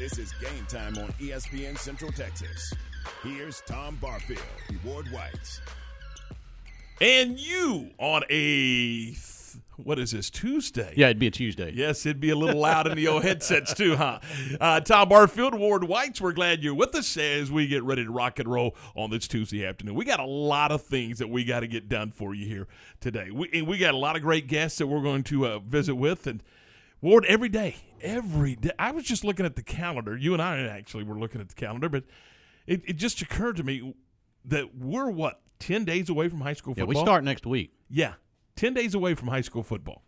This is game time on ESPN Central Texas. Here's Tom Barfield, Ward White. And you on a what is this Tuesday? Yeah, it'd be a Tuesday. Yes, it'd be a little loud in the old headsets too, huh? Uh, Tom Barfield, Ward Whites, we're glad you're with us as we get ready to rock and roll on this Tuesday afternoon. We got a lot of things that we got to get done for you here today. We and we got a lot of great guests that we're going to uh, visit with and. Ward, every day, every day. I was just looking at the calendar. You and I actually were looking at the calendar, but it, it just occurred to me that we're what ten days away from high school Yeah, football. we start next week. Yeah, 10 days away from high school football.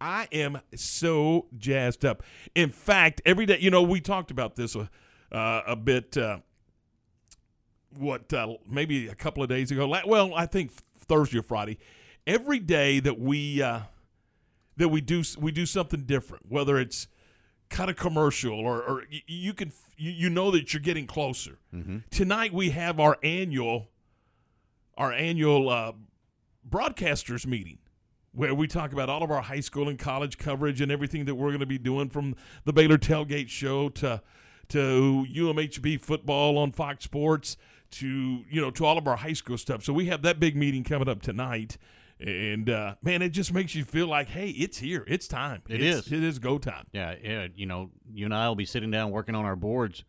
I am so jazzed up. In fact, every day, you know, we talked about this a, uh, a bit, uh, what, uh, maybe a couple of days ago. Well, I think Thursday or Friday. Every day that we, uh, that we do we do something different, whether it's kind of commercial or, or you can you, know that you're getting closer. Tonight we have our annual our annual uh, broadcasters meeting where we talk about all of our high school and college coverage and everything that we're going to be doing from the Baylor tailgate show to to UMHB football on Fox Sports to you know to all of our high school stuff. So we have that big meeting coming up tonight. And uh, man, it just makes you feel like, hey, it's here, it's time. It it's, is. It is go time. Yeah, yeah. You know, you and I will be sitting down working on our boards.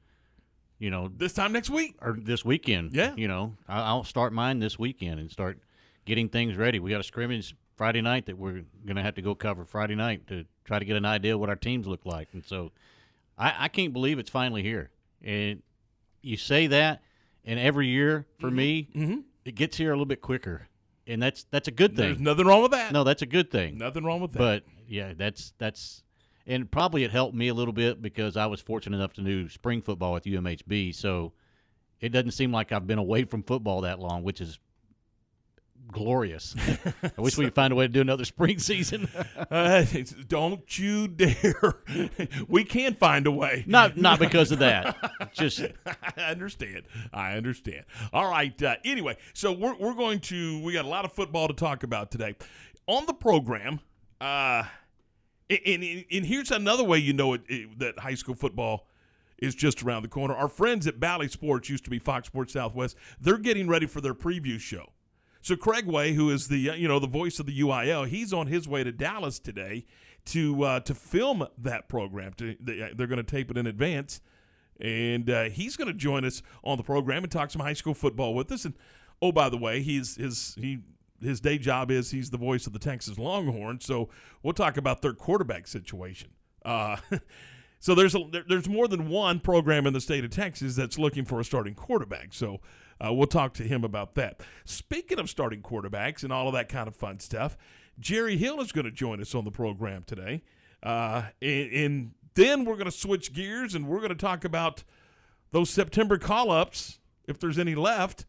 You know, This time next week. or this weekend. Yeah. You know, I- I'll start mine this weekend and start getting things ready. We got a scrimmage Friday night that we're going to have to go cover Friday night to try to get an idea what our teams look like. And so I, I can't believe it's finally here. And you say that, and every year for me, it gets here a little bit quicker. And that's that's a good thing. There's nothing wrong with that. No, that's a good thing. Nothing wrong with that. But yeah, that's that's and probably it helped me a little bit because I was fortunate enough to do spring football with UMHB, so it doesn't seem like I've been away from football that long, which is glorious. I wish we could find a way to do another spring season. Uh, don't you dare. we can find a way. not not because of that. Just I understand. I understand. All right. Uh, anyway, so we're, we're going to, we got a lot of football to talk about today. On the program, uh, and, and, and here's another way you know it, it- that high school football is just around the corner. Our friends at Bally Sports used to be Fox Sports Southwest. They're getting ready for their preview show. So Craig Way, who is the uh, you know the voice of the UIL, he's on his way to Dallas today to uh, to film that program. To, uh, they're going to tape it in advance, and uh, he's going to join us on the program and talk some high school football with us. And oh, by the way, he's his he his day job is he's the voice of the Texas Longhorns. So we'll talk about their quarterback situation. Uh, so there's a, there, there's more than one program in the state of Texas that's looking for a starting quarterback. So uh, we'll talk to him about that. Speaking of starting quarterbacks and all of that kind of fun stuff, Jerry Hill is going to join us on the program today, uh, and, and then we're going to switch gears and we're going to talk about those September call ups if there's any left.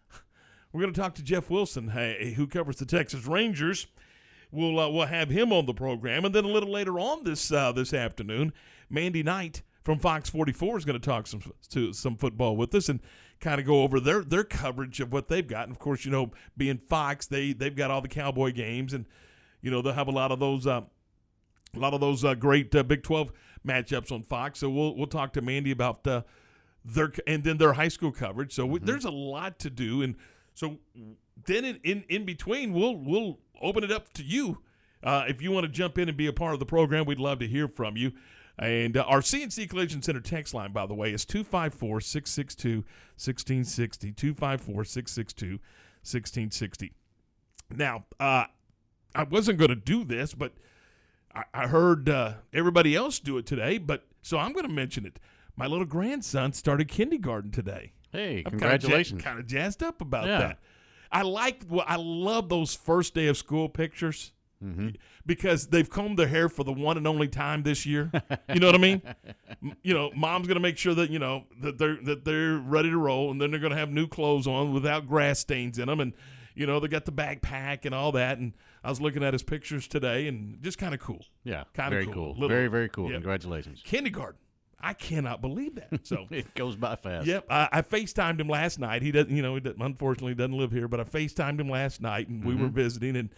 We're going to talk to Jeff Wilson, hey, who covers the Texas Rangers. We'll uh, we'll have him on the program, and then a little later on this uh, this afternoon, Mandy Knight from Fox 44 is going to talk some to some football with us and kind of go over their their coverage of what they've got. And of course, you know, being Fox, they they've got all the Cowboy games, and you know they'll have a lot of those uh, a lot of those uh, great uh, Big 12 matchups on Fox. So we'll we'll talk to Mandy about uh, their and then their high school coverage. So we, there's a lot to do, and so then in, in in between, we'll we'll open it up to you. Uh, if you want to jump in and be a part of the program, we'd love to hear from you. And uh, our CNC Collision Center text line, by the way, is 254 662 1660. 254 662 1660. Now, uh, I wasn't going to do this, but I, I heard uh, everybody else do it today. But so I'm going to mention it. My little grandson started kindergarten today. hey, I'm congratulations. Kind of jazzed up about Yeah. that. I like. Well, I love those first day of school pictures Mm-hmm. because they've combed their hair for the one and only time this year. You know what I mean? You know, mom's gonna make sure that you know that they're that they're ready to roll, and then they're gonna have new clothes on without grass stains in them, and you know they got the backpack and all that. And I was looking at his pictures today, and just kind of cool. yeah, kinda very cool. cool. Little- very very cool. yeah. Congratulations. Kindergarten. I cannot believe that. So. It goes by fast. Yep, I, I FaceTimed him last night. He doesn't, you know, he doesn't, unfortunately doesn't live here, but I FaceTimed him last night, and we were visiting, and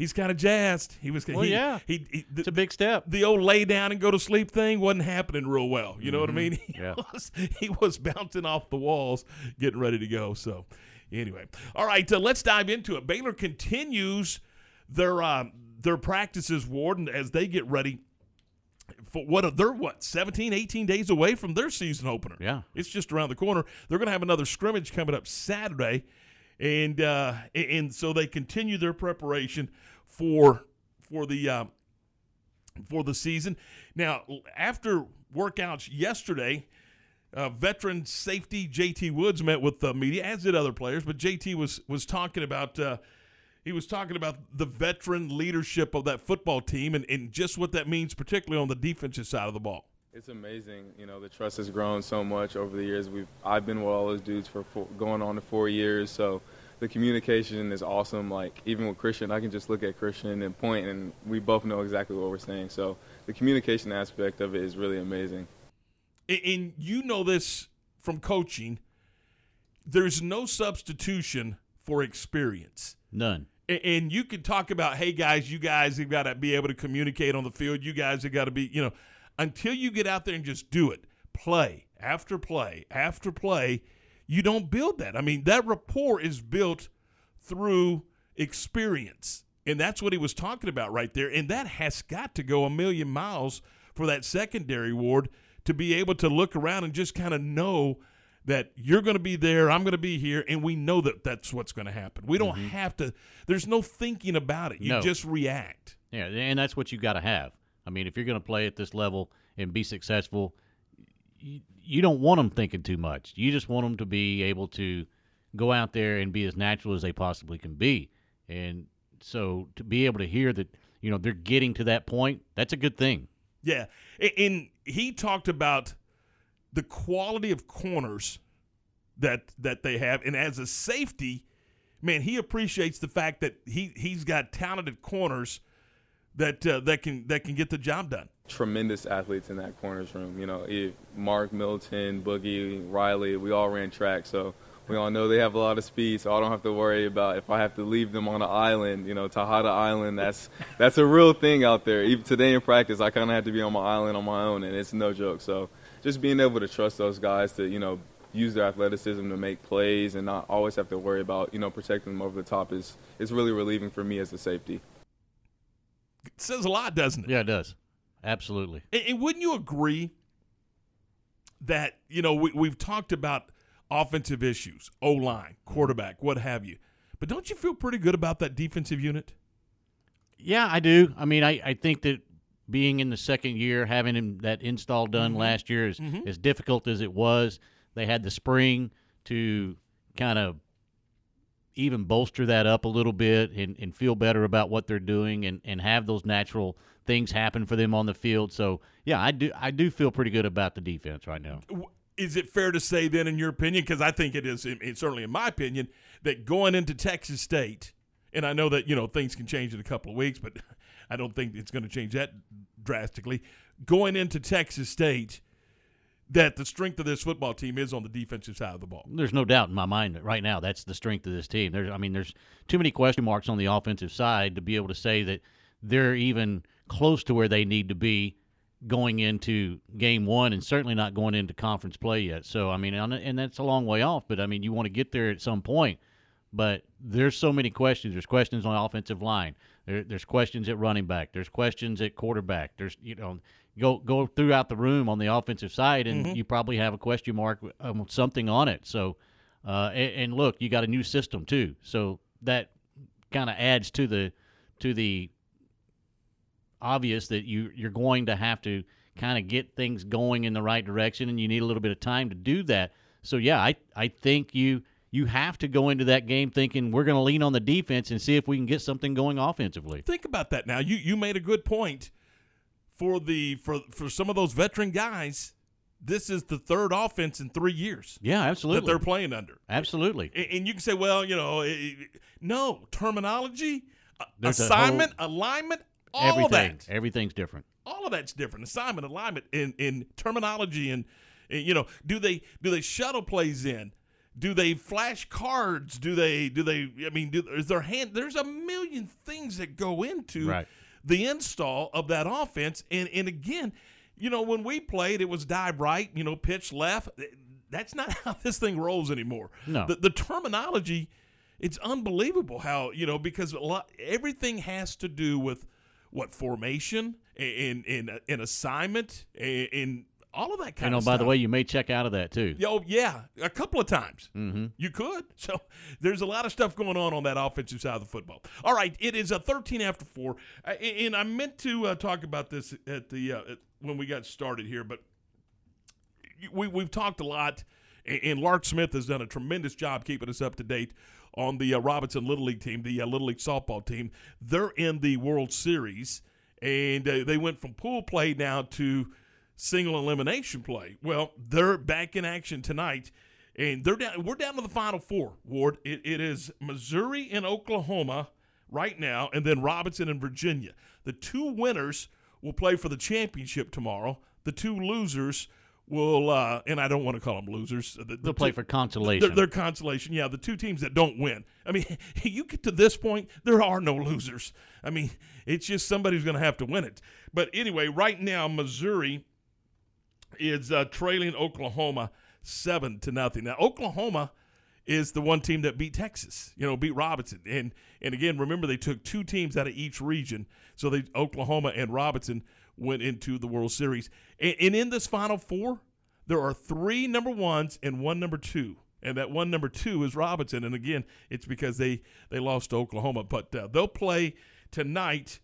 he's kind of jazzed. He was. Well, he, yeah. He, he the, It's a big step. the old lay down and go to sleep thing wasn't happening real well. You know what I mean? He Yeah. was he was bouncing off the walls, getting ready to go. So, anyway, all right, uh, let's dive into it. Baylor continues their uh, their practices, Warden, as they get ready for what they're what 17 18 days away from their season opener Yeah. it's just around the corner they're going to have another scrimmage coming up saturday and uh and so they continue their preparation for for the uh, for the season now after workouts yesterday uh, veteran safety JT Woods met with the media, as did other players. But JT was was talking about uh, he was talking about the veteran leadership of that football team and, and just what that means, particularly on the defensive side of the ball. It's amazing. You know, the trust has grown so much over the years. We've I've been with all those dudes for four, going on to four years, so the communication is awesome. Like even with Christian, I can just look at Christian and point, and we both know exactly what we're saying. So the communication aspect of it is really amazing. And, and you know this from coaching. There's no substitution for experience. None. A- and you can talk about, hey guys, you guys have got to be able to communicate on the field. You guys have got to be, you know, until you get out there and just do it, play after play after play, you don't build that. I mean, that rapport is built through experience. And that's what he was talking about right there. And that has got to go a million miles for that secondary ward to be able to look around and just kind of know that you're going to be there, I'm going to be here, and we know that that's what's going to happen. We don't mm-hmm. have to, there's no thinking about it. You No. just react. Yeah, and that's what you got to have. I mean, if you're going to play at this level and be successful, you, don't want them thinking too much. You just want them to be able to go out there and be as natural as they possibly can be. And so to be able to hear that, you know, they're getting to that point, that's a good thing. Yeah. And he talked about the quality of corners that that they have and as a safety, man, he appreciates the fact that he he's got talented corners that uh, that can that can get the job done. Tremendous athletes in that corners room. You know, Mark Milton, Boogie, Riley, we all ran track, so we all know they have a lot of speed. So I don't have to worry about if I have to leave them on an island. You know, Tahada Island. That's that's a real thing out there. Even today in practice, I kind of have to be on my island on my own, and it's no joke. So just being able to trust those guys to you know use their athleticism to make plays and not always have to worry about you know protecting them over the top is is really relieving for me as a safety. It says a lot, doesn't it? Yeah, it does. Absolutely. And, and wouldn't you agree that you know we, we've talked about offensive issues, O line, mm-hmm. quarterback, what have you, but don't you feel pretty good about that defensive unit? Yeah, I do. I mean, I, I think that being in the second year, having that install done mm-hmm. last year, is mm-hmm. as difficult as it was. They had the spring to kind of even bolster that up a little bit and, and feel better about what they're doing and, and have those natural things happen for them on the field. So yeah, I do I do feel pretty good about the defense right now. Is it fair to say then, in your opinion, because I think it is, it- it's certainly in my opinion, that going into Texas State, and I know that you know things can change in a couple of weeks, but I don't think it's going to change that drastically. Going into Texas State, that the strength of this football team is on the defensive side of the ball. There's no doubt in my mind that right now that's the strength of this team. There's, I mean, there's too many question marks on the offensive side to be able to say that they're even close to where they need to be going into game one, and certainly not going into conference play yet. So, I mean, and that's a long way off. But I mean, you want to get there at some point. But there's so many questions. There's questions on the offensive line. There, there's questions at running back. There's questions at quarterback. There's you know go go throughout the room on the offensive side, and you probably have a question mark um, something on it. So, uh, and, and look, you got a new system too, so that kind of adds to the to the obvious that you you're going to have to kind of get things going in the right direction, and you need a little bit of time to do that. So yeah, I I think you you have to go into that game thinking we're going to lean on the defense and see if we can get something going offensively. Think about that now. You you made a good point for the for for some of those veteran guys. This is the third offense in three years Yeah, that absolutely. they're playing under. absolutely. And, and you can say, well, you know, it, no terminology, There's assignment, alignment, all Everything. of that, Everything's different. all of that's different. Assignment, alignment, in in terminology, and, and, you know, do they do they shuttle plays in? Do they flash cards? Do they? Do they? I mean, do, is there hand? There's a million things that go into Right. the install of that offense. And and again, you know, when we played, it was dive right, you know, pitch left. That's not how this thing rolls anymore. No. the, the terminology, it's unbelievable how you know because a lot everything has to do with what formation and and an assignment and, and all of that kind of stuff. And oh, by the way, you may check out of that too. Oh yeah, a couple of times. Mm-hmm. You could. So there's a lot of stuff going on on that offensive side of the football. All right, it is a 13 after four, uh, and I meant to uh, talk about this at the uh, when we got started here, but we we've talked a lot, and- and Lark Smith has done a tremendous job keeping us up to date on the uh, Robinson Little League team, the uh, Little League softball team. They're in the World Series, and uh, they went from pool play now to single elimination play. Well, they're back in action tonight, and they're down. We're down to the final four. Ward, it, it is Missouri and Oklahoma right now, and then Robinson and Virginia. The two winners will play for the championship tomorrow. The two losers will, uh, and I don't want to call them losers. The, the They'll play two- for consolation. They're, they're consolation. Yeah, the two teams that don't win. I mean, you get to this point, there are no losers. I mean, it's just somebody's going to have to win it. But anyway, right now, Missouri is uh, trailing Oklahoma seven to nothing. Now, Oklahoma is the one team that beat Texas. You know, beat Robinson, and and again, remember they took two teams out of each region, so they Oklahoma and Robinson went into the World Series. And, and in this Final Four, there are three number ones and one number two. And that one number two is Robinson. And again, it's because they, they lost to Oklahoma. But uh, they'll play tonight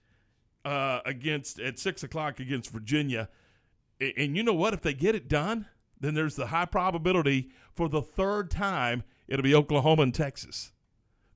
uh, against at six o'clock against Virginia. A- And you know what? If they get it done, then there's the high probability for the third time it'll be Oklahoma and Texas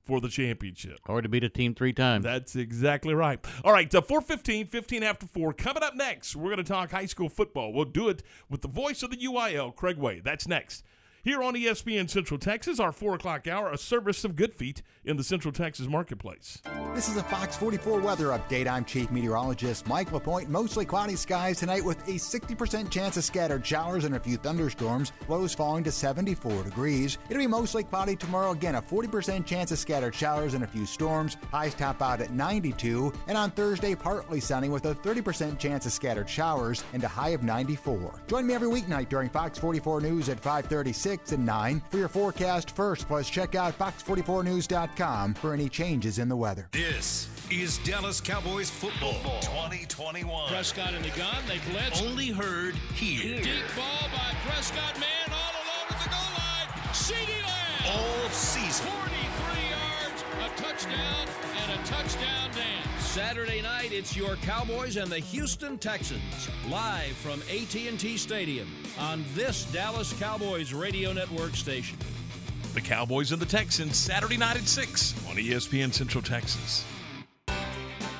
for the championship. Hard to beat a team three times. That's exactly right. All right, uh, 415, 15 after 4. Coming up next, we're going to talk high school football. We'll do it with the voice of the UIL, Craig Way. That's next. Here on ESPN Central Texas, our 4 o'clock hour, a service of Good Feet in the Central Texas marketplace. This is a Fox 44 weather update. I'm Chief Meteorologist Mike LaPointe. Mostly cloudy skies tonight with a 60% chance of scattered showers and a few thunderstorms. Lows falling to 74 degrees. It'll be mostly cloudy tomorrow. Again, a 40% chance of scattered showers and a few storms. Highs top out at 92. And on Thursday, partly sunny with a 30% chance of scattered showers and a high of 94. Join me every weeknight during Fox 44 News at 536 and 9 for your forecast first. Plus, check out fox44news.com for any changes in the weather. This is Dallas Cowboys football 2021. Prescott in the gun. They blitz. Only heard here. Deep ball by Prescott. Man all alone at the goal line. CeeDee Lamb. All season. 43 yards, a touchdown, and a touchdown dance. Saturday night, it's your Cowboys and the Houston Texans live from AT&T Stadium on this Dallas Cowboys radio network station. The Cowboys and the Texans, Saturday night at 6 on ESPN Central Texas.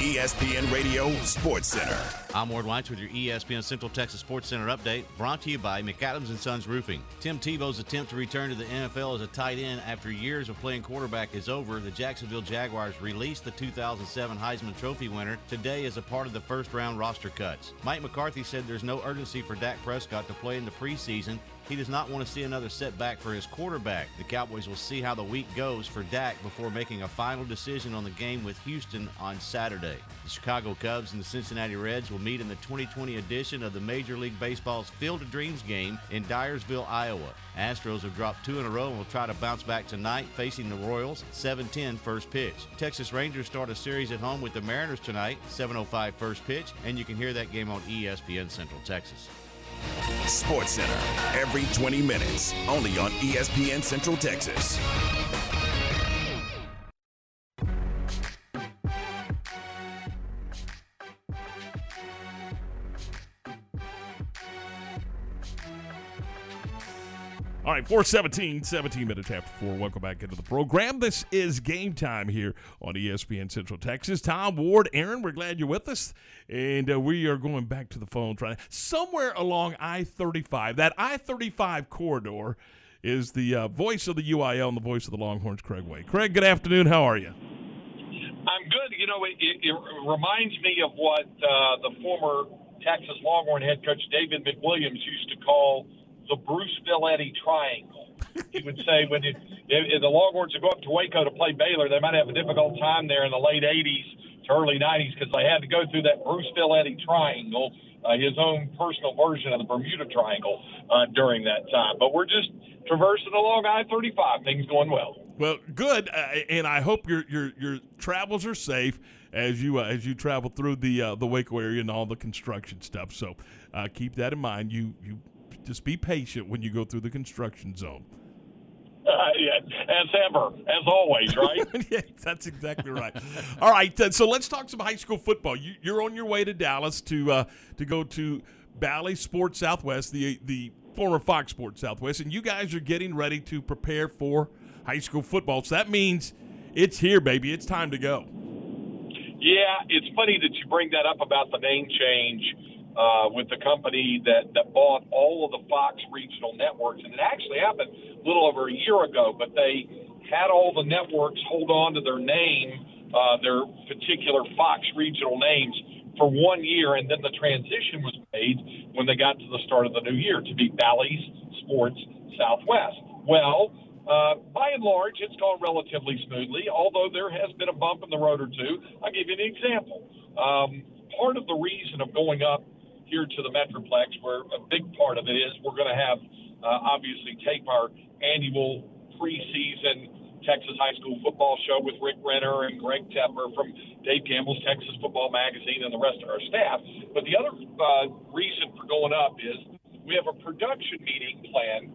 ESPN Radio Sports Center. I'm Ward White with your ESPN Central Texas Sports Center update, brought to you by McAdams and Sons Roofing. Tim Tebow's attempt to return to the NFL as a tight end after years of playing quarterback is over. The Jacksonville Jaguars released the 2007 Heisman Trophy winner today as a part of the first round roster cuts. Mike McCarthy said there's no urgency for Dak Prescott to play in the preseason he does not want to see another setback for his quarterback. The Cowboys will see how the week goes for Dak before making a final decision on the game with Houston on Saturday. The Chicago Cubs and the Cincinnati Reds will meet in the 2020 edition of the Major League Baseball's Field of Dreams game in Dyersville, Iowa. Astros have dropped two in a row and will try to bounce back tonight, facing the Royals 7-10 first pitch. Texas Rangers start a series at home with the Mariners tonight, 7:05 first pitch, and you can hear that game on ESPN Central Texas. Sports Center, every 20 minutes, only on ESPN Central Texas. All right, 417, 17 minutes after 4. Welcome back into the program. This is game time here on ESPN Central Texas. Tom Ward, Aaron, we're glad you're with us. And uh, we are going back to the phone trying somewhere along I 35, that I 35 corridor is the uh, voice of the UIL and the voice of the Longhorns, Craig Way. Craig, good afternoon. How are you? I'm good. You know, it, it, reminds me of what uh, the former Texas Longhorn head coach David McWilliams used to call the Bruce Villetti triangle. he would say when it, if, the Longhorns would go up to Waco to play Baylor, they might have a difficult time there in the late 80s to early 90s because they had to go through that Bruce Villetti triangle, uh, his own personal version of the Bermuda Triangle uh, during that time. But we're just traversing along I-35. Things going well. Well, good, uh, and I hope your your your travels are safe as you uh, as you travel through the uh, the Waco area and all the construction stuff. So uh, keep that in mind. You you just be patient when you go through the construction zone. Uh, yeah, as ever, as always, right? yeah, that's exactly right. All right, uh, so let's talk some high school football. You, are on your way to Dallas to uh, to go to Bally Sports Southwest, the the former Fox Sports Southwest, and you guys are getting ready to prepare for high school football. So that means it's here, baby. It's time to go. Yeah, it's funny that you bring that up about the name change uh, with the company that, that bought all of the Fox regional networks. And it actually happened a little over a year ago, but they had all the networks hold on to their name, uh, their particular Fox regional names for one year, and then the transition was made when they got to the start of the new year to be Bally's Sports Southwest. Well, uh, by and large, it's gone relatively smoothly, although there has been a bump in the road or two. I'll give you an example. Um, part of the reason of going up here to the Metroplex, where a big part of it is we're going to have uh, obviously tape our annual preseason Texas High School Football Show with Rick Renner and Greg Tepper from Dave Campbell's Texas Football Magazine and the rest of our staff. But the other uh, reason for going up is we have a production meeting planned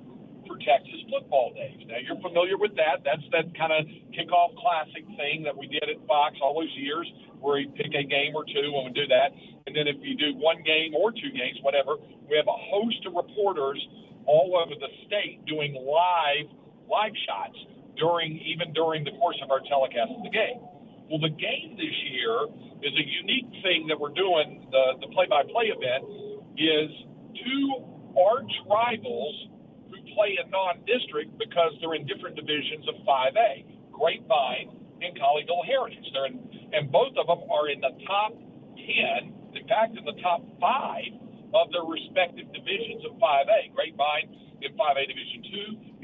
for Texas Football Days. Now you're familiar with that. That's that kind of kickoff classic thing that we did at Fox all those years, where we pick a game or two when we do that. And then if you do one game or two games, whatever, we have a host of reporters all over the state doing live live shots during even during the course of our telecast of the game. Well, the game this year is a unique thing that we're doing. The the play-by-play event is two arch rivals play in non-district because they're in different divisions of 5A, Grapevine and Colleyville Heritage. They're in, and both of them are in the top 10 in fact, in the top five of their respective divisions of 5A. Grapevine in 5A Division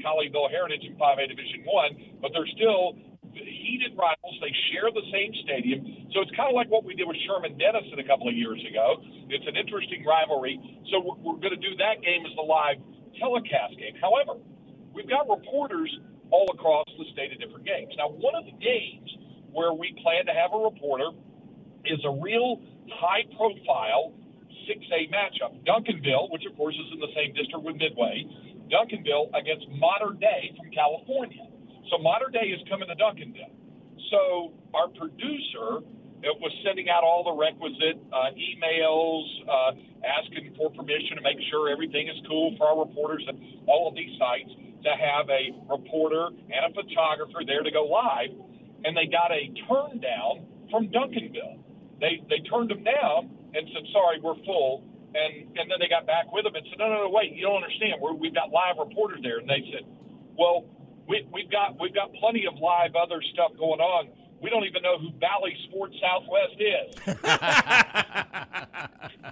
2, Colleyville Heritage in 5A Division 1, but they're still heated rivals. They share the same stadium. So it's kind of like what we did with Sherman Denison a couple of years ago. It's an interesting rivalry. So we're, we're going to do that game as the live telecast game. However, we've got reporters all across the state of different games. Now, one of the games where we plan to have a reporter is a real high profile 6A matchup. Duncanville, which of course is in the same district with Midway, Duncanville against Mater Dei from California. So Mater Dei is coming to Duncanville. So our producer it was sending out all the requisite uh, emails, uh, asking for permission to make sure everything is cool for our reporters at all of these sites to have a reporter and a photographer there to go live. And they got a turn down from Duncanville. They they turned them down and said, "Sorry, we're full." And and then they got back with them and said, "No, no, no, wait, you don't understand. We're, we've got live reporters there." And they said, "Well, we, we've got we've got plenty of live other stuff going on. We don't even know who Bally Sports Southwest is."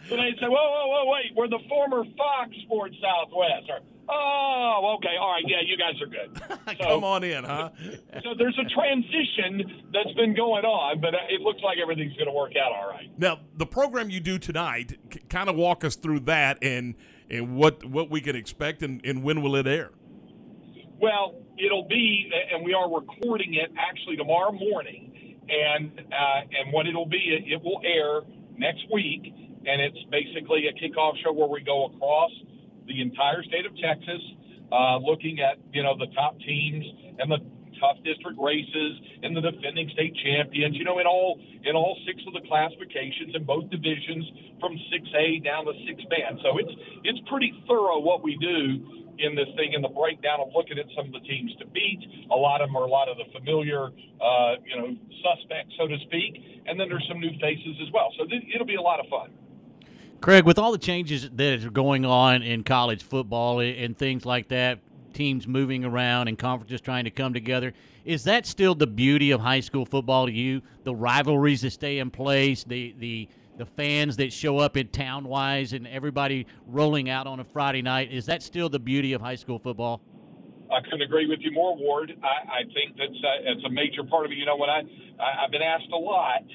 so they say, "Whoa, whoa, whoa, wait, we're the former Fox Sports Southwest." Or, Oh, okay. All right. Yeah, you guys are good. So, Come on in, huh? so there's a transition that's been going on, but uh, it looks like everything's going to work out all right. Now, the program you do tonight, c- kind of walk us through that and and what what we can expect and, and when will it air? Well, it'll be, and we are recording it actually tomorrow morning, and uh, and what it'll be, it, it will air next week, and it's basically a kickoff show where we go across the entire state of Texas, uh, looking at you know the top teams and the tough district races and the defending state champions. You know, in all in all six of the classifications in both divisions, from 6A down to 6B. So it's it's pretty thorough what we do in this thing in the breakdown of looking at some of the teams to beat. A lot of them are a lot of the familiar, uh, you know, suspects, so to speak. And then there's some new faces as well. So th- it'll be a lot of fun. Craig, with all the changes that are going on in college football and things like that, teams moving around and conferences trying to come together, is that still the beauty of high school football to you? The rivalries that stay in place, the the the fans that show up in town wise, and everybody rolling out on a Friday night. Is that still the beauty of high school football? I couldn't agree with you more, Ward. I, I think that's uh, it's a major part of it. You know, when I, I I've been asked a lot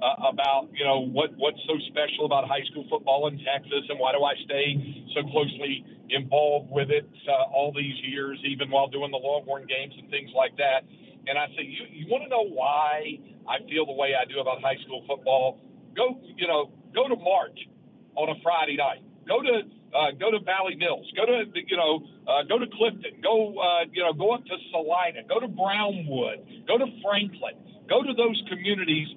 uh, about you know what what's so special about high school football in Texas, and why do I stay so closely involved with it uh, all these years, even while doing the Longhorn games and things like that. And I say, you you want to know why I feel the way I do about high school football? Go you know go to March on a Friday night. Go to uh, go to Valley Mills. Go to you know uh, go to Clifton. Go uh, you know go up to Salina. Go to Brownwood. Go to Franklin. Go to those communities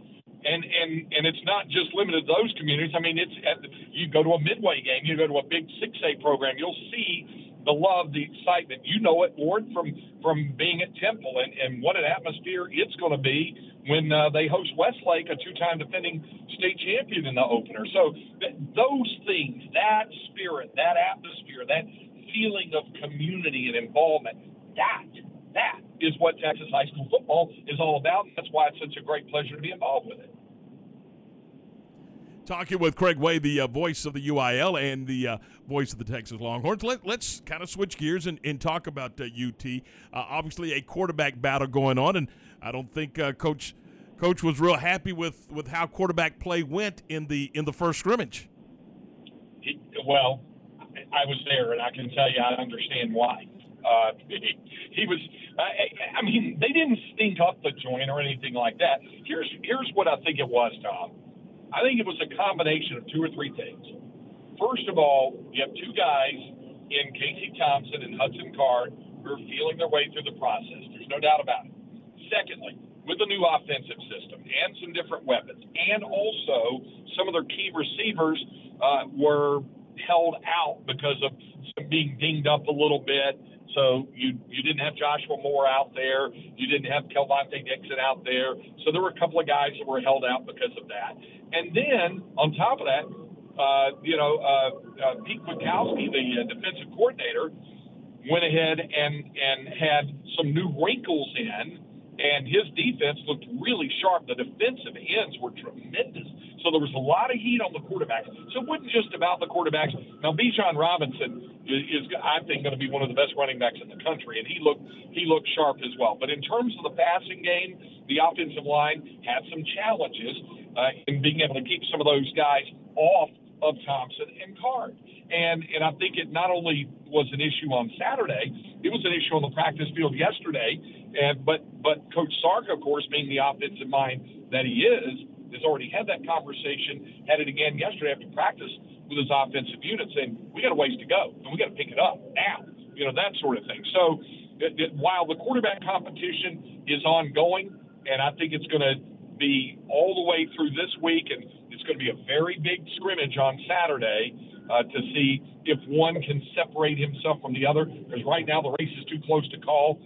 and and and it's not just limited to those communities. I mean, it's at, you go to a midway game, you go to a big six A program, you'll see the love, the excitement. You know it, Ward, from from being at Temple, and and what an atmosphere it's going to be when uh, they host Westlake, a two-time defending state champion in the opener. So th- those things, that spirit, that atmosphere, that feeling of community and involvement, that that is what Texas high school football is all about. And that's why it's such a great pleasure to be involved with it. Talking with Craig Way, the uh, voice of the UIL and the uh, voice of the Texas Longhorns. Let, us kind of switch gears and, and talk about uh, UT. Uh, obviously, a quarterback battle going on, and I don't think uh, Coach Coach was real happy with, with how quarterback play went in the in the first scrimmage. He, well, I was there, and I can tell you I understand why. Uh, he, he was. I, I mean, they didn't stink up the joint or anything like that. Here's here's what I think it was, Tom. I think it was a combination of two or three things. First of all, you have two guys in Casey Thompson and Hudson Card who are feeling their way through the process. There's no doubt about it. Secondly, with the new offensive system and some different weapons, and also some of their key receivers uh, were held out because of being dinged up a little bit. So you you didn't have Joshua Moore out there. You didn't have Kelvontay Dixon out there. So there were a couple of guys that were held out because of that. And then on top of that, uh, you know, uh, uh, Pete Kwiatkowski, the uh, defensive coordinator, went ahead and and had some new wrinkles in, and his defense looked really sharp. The defensive ends were tremendous. So there was a lot of heat on the quarterbacks. So it wasn't just about the quarterbacks. Now Bijan Robinson is, is I think, going to be one of the best running backs in the country, and he looked he looked sharp as well. But in terms of the passing game, the offensive line had some challenges uh, in being able to keep some of those guys off of Thompson and Card. And and I think it not only was an issue on Saturday, it was an issue on the practice field yesterday. And but but Coach Sark, of course, being the offensive mind that he is, has already had that conversation, had it again yesterday after practice with his offensive unit, saying we got a ways to go and we got to pick it up now, you know that sort of thing. So it, it, while the quarterback competition is ongoing, and I think it's going to be all the way through this week, and it's going to be a very big scrimmage on Saturday uh, to see if one can separate himself from the other. Because right now the race is too close to call.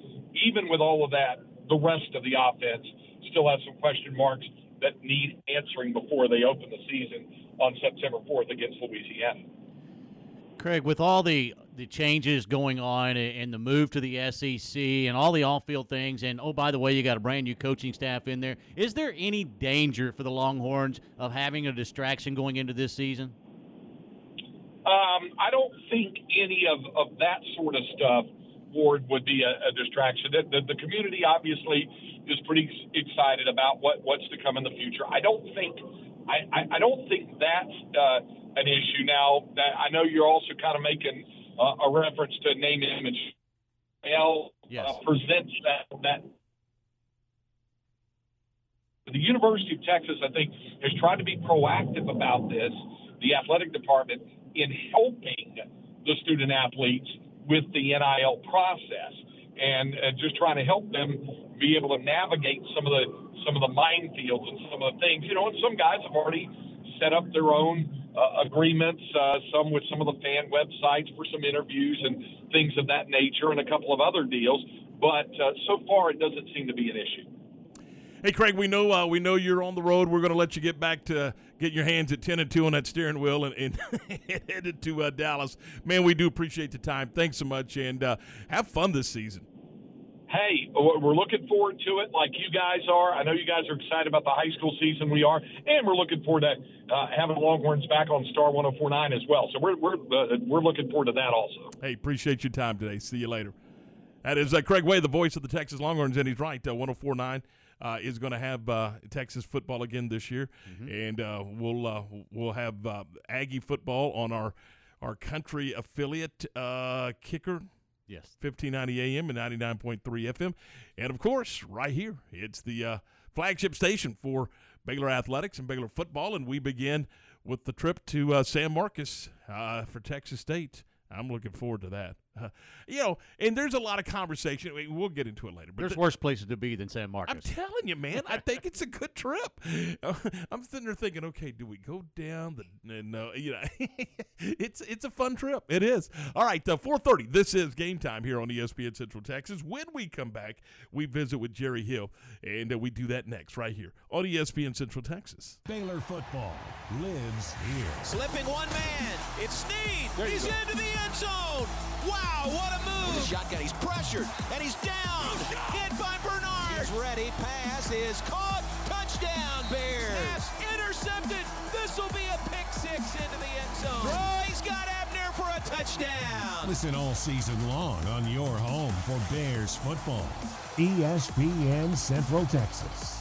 Even with all of that, the rest of the offense still has some question marks that need answering before they open the season on September 4th against Louisiana. Craig, with all the the changes going on and the move to the SEC and all the off-field things, and oh by the way, you got a brand new coaching staff in there. Is there any danger for the Longhorns of having a distraction going into this season? Um, I don't think any of, of that sort of stuff, Ward, would be a, a distraction. The, the, the community obviously is pretty excited about what, what's to come in the future. I don't think I, I, I don't think that's uh, an issue. Now, that I know you're also kind of making uh, a reference to name and image. L yes. uh, presents that that the University of Texas, I think, has tried to be proactive about this. The athletic department in helping the student athletes with the NIL process and uh, just trying to help them be able to navigate some of the some of the minefields and some of the things. You know, and some guys have already set up their own uh, agreements, uh, some with some of the fan websites for some interviews and things of that nature, and a couple of other deals. But uh, so far, it doesn't seem to be an issue. Hey, Craig, we know uh, we know you're on the road. We're going to let you get back to getting your hands at ten and two on that steering wheel and, and headed to uh, Dallas. Man, we do appreciate the time. Thanks so much, and uh, have fun this season hey, we're looking forward to it like you guys are. I know you guys are excited about the high school season. We are, and we're looking forward to uh, having Longhorns back on Star 1049 as well. So we're we're uh, we're looking forward to that also. Hey, appreciate your time today. See you later. That is uh, Craig Way, the voice of the Texas Longhorns, and he's right. Uh, 1049 uh, is going to have uh, Texas football again this year, mm-hmm. and uh, we'll uh, we'll have uh, Aggie football on our our country affiliate uh, kicker Yes. 1590 AM and 99.3 FM. And of course, right here, it's the uh, flagship station for Baylor Athletics and Baylor football. And we begin with the trip to uh, San Marcos uh, for Texas State. I'm looking forward to that. Uh, you know, and there's a lot of conversation. We'll get into it later. But there's worse places to be than San Marcos. I'm telling you, man. I think it's a good trip. I'm sitting there thinking, okay, do we go down the? No, you know, it's it's a fun trip. It is. All right, uh, 4:30. This is game time here on ESPN Central Texas. When we come back, we visit with Jerry Hill, and uh, we do that next right here on ESPN Central Texas. Baylor football lives here. Slipping one man. It's Snead. He's into the end zone. Wow, what a move! With the shotgun, he's pressured, and he's down. Hit by Bernard. He's ready. Pass is caught. Touchdown, Bears. Pass intercepted. This will be a pick six into the end zone. Oh, he's got Abner for a touchdown. Listen all season long on your home for Bears football. ESPN Central Texas.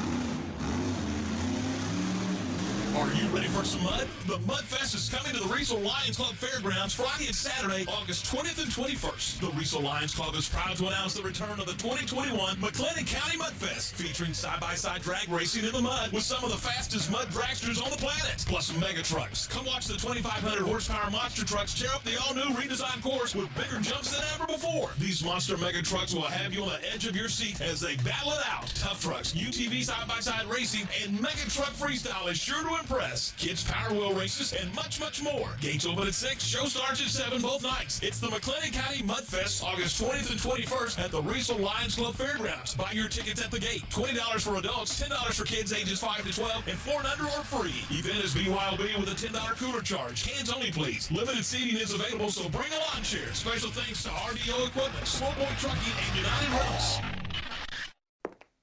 Are you ready for some mud? The Mudfest is coming to the Riesel Lions Club Fairgrounds Friday and Saturday, August 20th and 21st. The Riesel Lions Club is proud to announce the return of the 2021 McLennan County Mudfest, featuring side-by-side drag racing in the mud with some of the fastest mud dragsters on the planet, plus some mega trucks. Come watch the 2,500 horsepower monster trucks tear up the all-new redesigned course with bigger jumps than ever before. These monster mega trucks will have you on the edge of your seat as they battle it out. Tough trucks, UTV side-by-side racing, and mega truck freestyle is sure to impress. Kids power wheel races and much, much more. Gates open at 6, show starts at 7 both nights. It's the McLennan County Mudfest, August 20th and 21st at the Riesel Lions Club Fairgrounds. Buy your tickets at the gate. $20 for adults, $10 for kids ages 5 to 12, and 4 and under are free. Event is BYOB with a $10 cooler charge. Cans only, please. Limited seating is available, so bring a lawn chair. Special thanks to RDO Equipment, Boy Trucking, and United Rentals.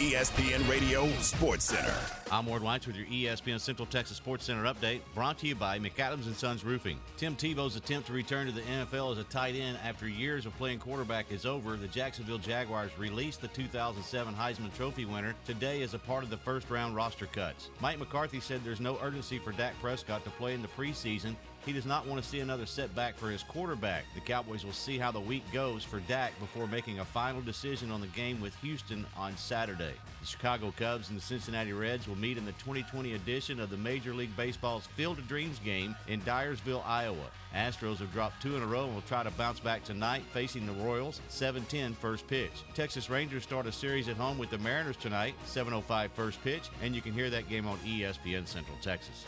ESPN Radio Sports Center. I'm Ward White with your ESPN Central Texas Sports Center update, brought to you by McAdams and Sons Roofing. Tim Tebow's attempt to return to the NFL as a tight end after years of playing quarterback is over. The Jacksonville Jaguars released the 2007 Heisman Trophy winner today as a part of the first round roster cuts. Mike McCarthy said there's no urgency for Dak Prescott to play in the preseason he does not want to see another setback for his quarterback. The Cowboys will see how the week goes for Dak before making a final decision on the game with Houston on Saturday. The Chicago Cubs and the Cincinnati Reds will meet in the 2020 edition of the Major League Baseball's Field of Dreams game in Dyersville, Iowa. Astros have dropped two in a row and will try to bounce back tonight, facing the Royals 7-10 first pitch. Texas Rangers start a series at home with the Mariners tonight, 7:05 first pitch, and you can hear that game on ESPN Central Texas.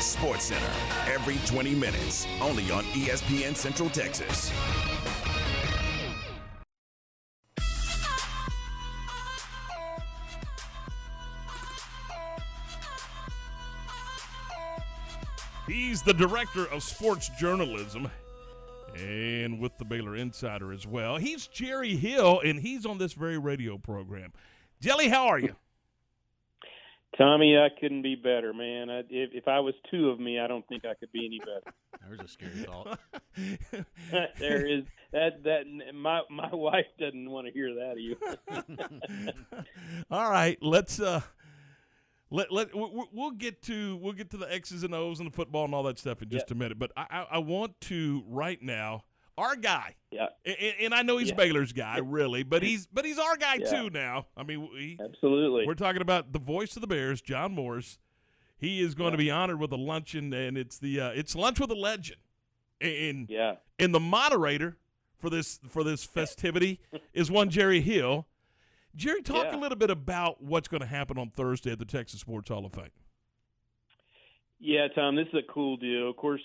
Sports Center, every 20 minutes, only on ESPN Central Texas. He's the director of sports journalism and with the Baylor Insider as well. He's Jerry Hill, and he's on this very radio program. Jerry, how are you? Tommy, I couldn't be better, man. I, if, if I was two of me, I don't think I could be any better. There's a scary thought. there is that that my my wife doesn't want to hear that of you. All right, let's uh let let we'll get to we'll get to the X's and O's and the football and all that stuff in just yep. a minute. But I, I, I want to right now our guy. Yeah. And, and I know he's yeah. Baylor's guy, really, but he's but he's our guy yeah. too now. I mean, he, absolutely. We're talking about the voice of the Bears, John Morris. He is going yeah. to be honored with a luncheon, and it's the uh, it's lunch with a legend. And yeah, and the moderator for this for this festivity is one Jerry Hill. Jerry, talk a little bit about what's going to happen on Thursday at the Texas Sports Hall of Fame. Yeah, Tom, this is a cool deal. Of course,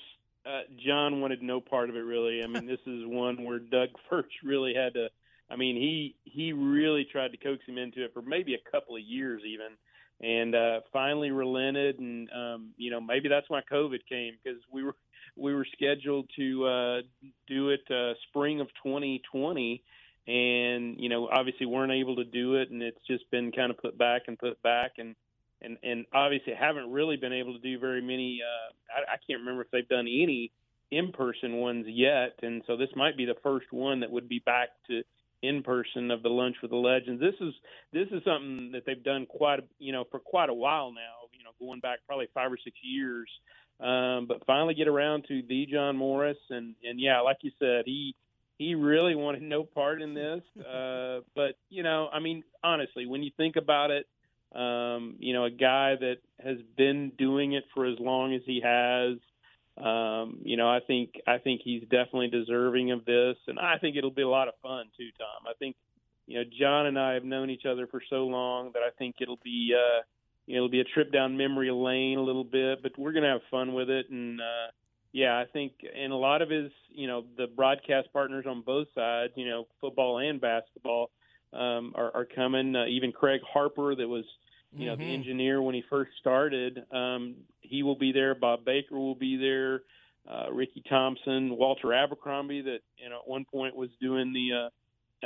uh, John wanted no part of it really. I mean, this is one where Doug Furch really had to. I mean, he he really tried to coax him into it for maybe a couple of years even, and uh, finally relented. And um, you know, maybe that's why COVID came because we were we were scheduled to uh, do it uh, spring of 2020, and you know, obviously weren't able to do it, and it's just been kind of put back and put back and and and obviously haven't really been able to do very many. Uh, I, I can't remember if they've done any in-person ones yet, and so this might be the first one that would be back to in person of the lunch with the legends. This is this is something that they've done quite you know for quite a while now. You know, going back probably five or six years. Um, but finally get around to the John Morris, and and yeah, like you said, he he really wanted no part in this. Uh, but you know, I mean, honestly, when you think about it, um, you know, a guy that has been doing it for as long as he has. Um, you know, I think I think he's definitely deserving of this, and I think it'll be a lot of fun too, Tom. I think you know John and I have known each other for so long that I think it'll be uh, you know it'll be a trip down memory lane a little bit, but we're gonna have fun with it, and uh, yeah, I think and a lot of his you know the broadcast partners on both sides, you know, football and basketball um, are, are coming. Uh, even Craig Harper, that was you know mm-hmm. the engineer when he first started, um, he will be there. Bob Baker will be there. Uh, Ricky Thompson, Walter Abercrombie, that you know at one point was doing the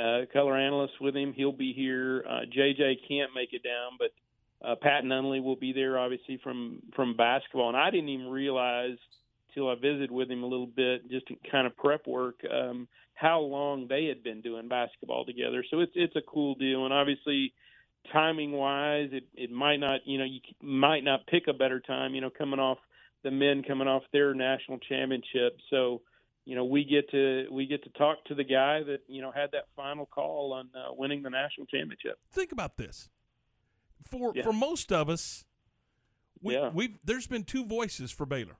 uh, uh, color analyst with him. He'll be here. Uh, JJ can't make it down, but uh, Pat Nunley will be there, obviously from from basketball. And I didn't even realize till I visited with him a little bit, just to kind of prep work. Um, how long they had been doing basketball together. So it's it's a cool deal, and obviously, timing wise, it it might not you know you might not pick a better time. You know, coming off the men coming off their national championship, so you know we get to we get to talk to the guy that you know had that final call on uh, winning the national championship. Think about this. For yeah. for most of us, we yeah. we there's been two voices for Baylor.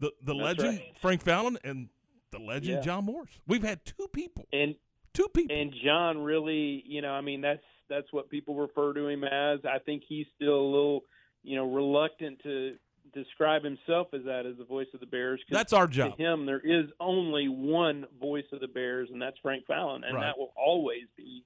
The the That's legend right. Frank Fallon and the legend yeah. John Morris. We've had two people. And two people. And John really, you know, I mean that's that's what people refer to him as. I think he's still a little, you know, reluctant to describe himself as that as the voice of the Bears. That's our job. To him, there is only one voice of the Bears, and that's Frank Fallon, and right. that will always be.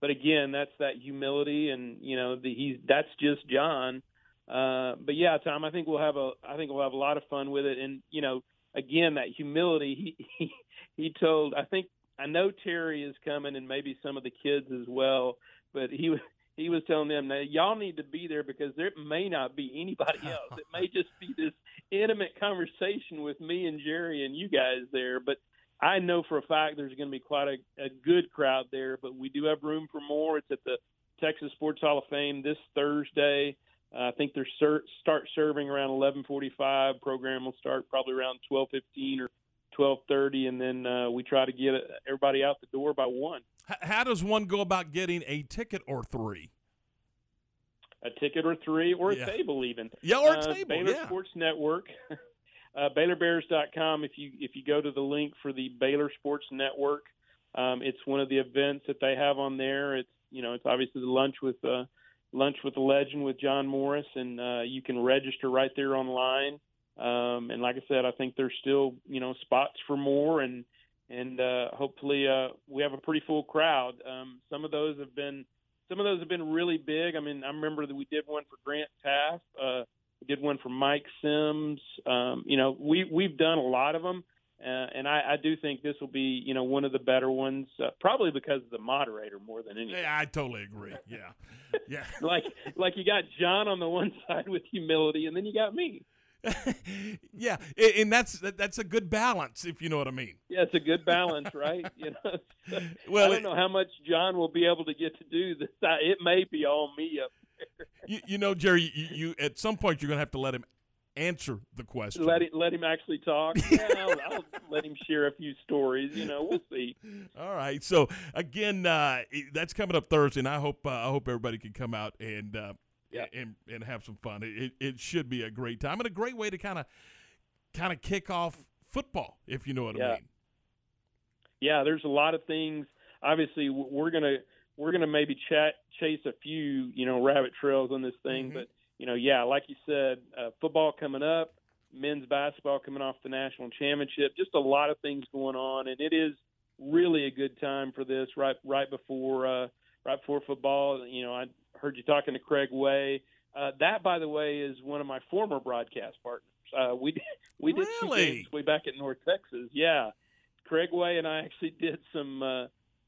But again, that's that humility, and you know, the, he's that's just John. Uh, but yeah, Tom, I think we'll have a I think we'll have a lot of fun with it. And you know, again, that humility. He he, he told I think I know Terry is coming and maybe some of the kids as well. But he was he was telling them now y'all need to be there because there may not be anybody else. it may just be this intimate conversation with me and Jerry and you guys there. But I know for a fact there's going to be quite a, a good crowd there. But we do have room for more. It's at the Texas Sports Hall of Fame this Thursday. Uh, I think they're ser- start serving around 11:45. Program will start probably around 12:15 or 12:30, and then uh, we try to get everybody out the door by one. How does one go about getting a ticket or three? A ticket or three, or a table even. Yeah, or a Uh, table, Baylor yeah. Sports Network. uh, BaylorBears.com. If you if you go to the link for the Baylor Sports Network, um, it's one of the events that they have on there. It's you know it's obviously the lunch with uh, lunch with the legend with John Morris, and uh, you can register right there online. Um, and like I said, I think there's still you know spots for more, and and uh, hopefully uh, we have a pretty full crowd. Um, some of those have been some of those have been really big. I mean, I remember that we did one for Grant Teaff. Uh, we did one for Mike Sims. Um, you know, we we've done a lot of them, uh, and I, I do think this will be you know one of the better ones, uh, probably because of the moderator more than anything. Yeah, I totally agree. Yeah, yeah. like like you got John on the one side with humility, and then you got me. Yeah, and that's that's a good balance, if you know what I mean. Yeah, it's a good balance, right? You know, Well, I don't it- know how much John will be able to get to do this. It may be all me up there. You, you know, Jerry, you, you at some point you're gonna have to let him answer the question. Let him let him actually talk. Yeah, I'll, I'll let him share a few stories. You know, we'll see. All right. So again, uh, that's coming up Thursday, and I hope uh, I hope everybody can come out and uh, and and have some fun. It, it should be a great time and a great way to kind of kind of kick off football, if you know what I mean. yeah, there's a lot of things. Obviously, we're gonna we're gonna maybe chat chase a few you know rabbit trails on this thing, but you know, yeah, like you said, uh, football coming up, men's basketball coming off the national championship, just a lot of things going on, and it is really a good time for this right right before uh, right before football. You know, I heard you talking to Craig Way. Uh, that, by the way, is one of my former broadcast partners. Uh, we we did Really? way back at North Texas. Yeah, Craig Way and I actually did some uh,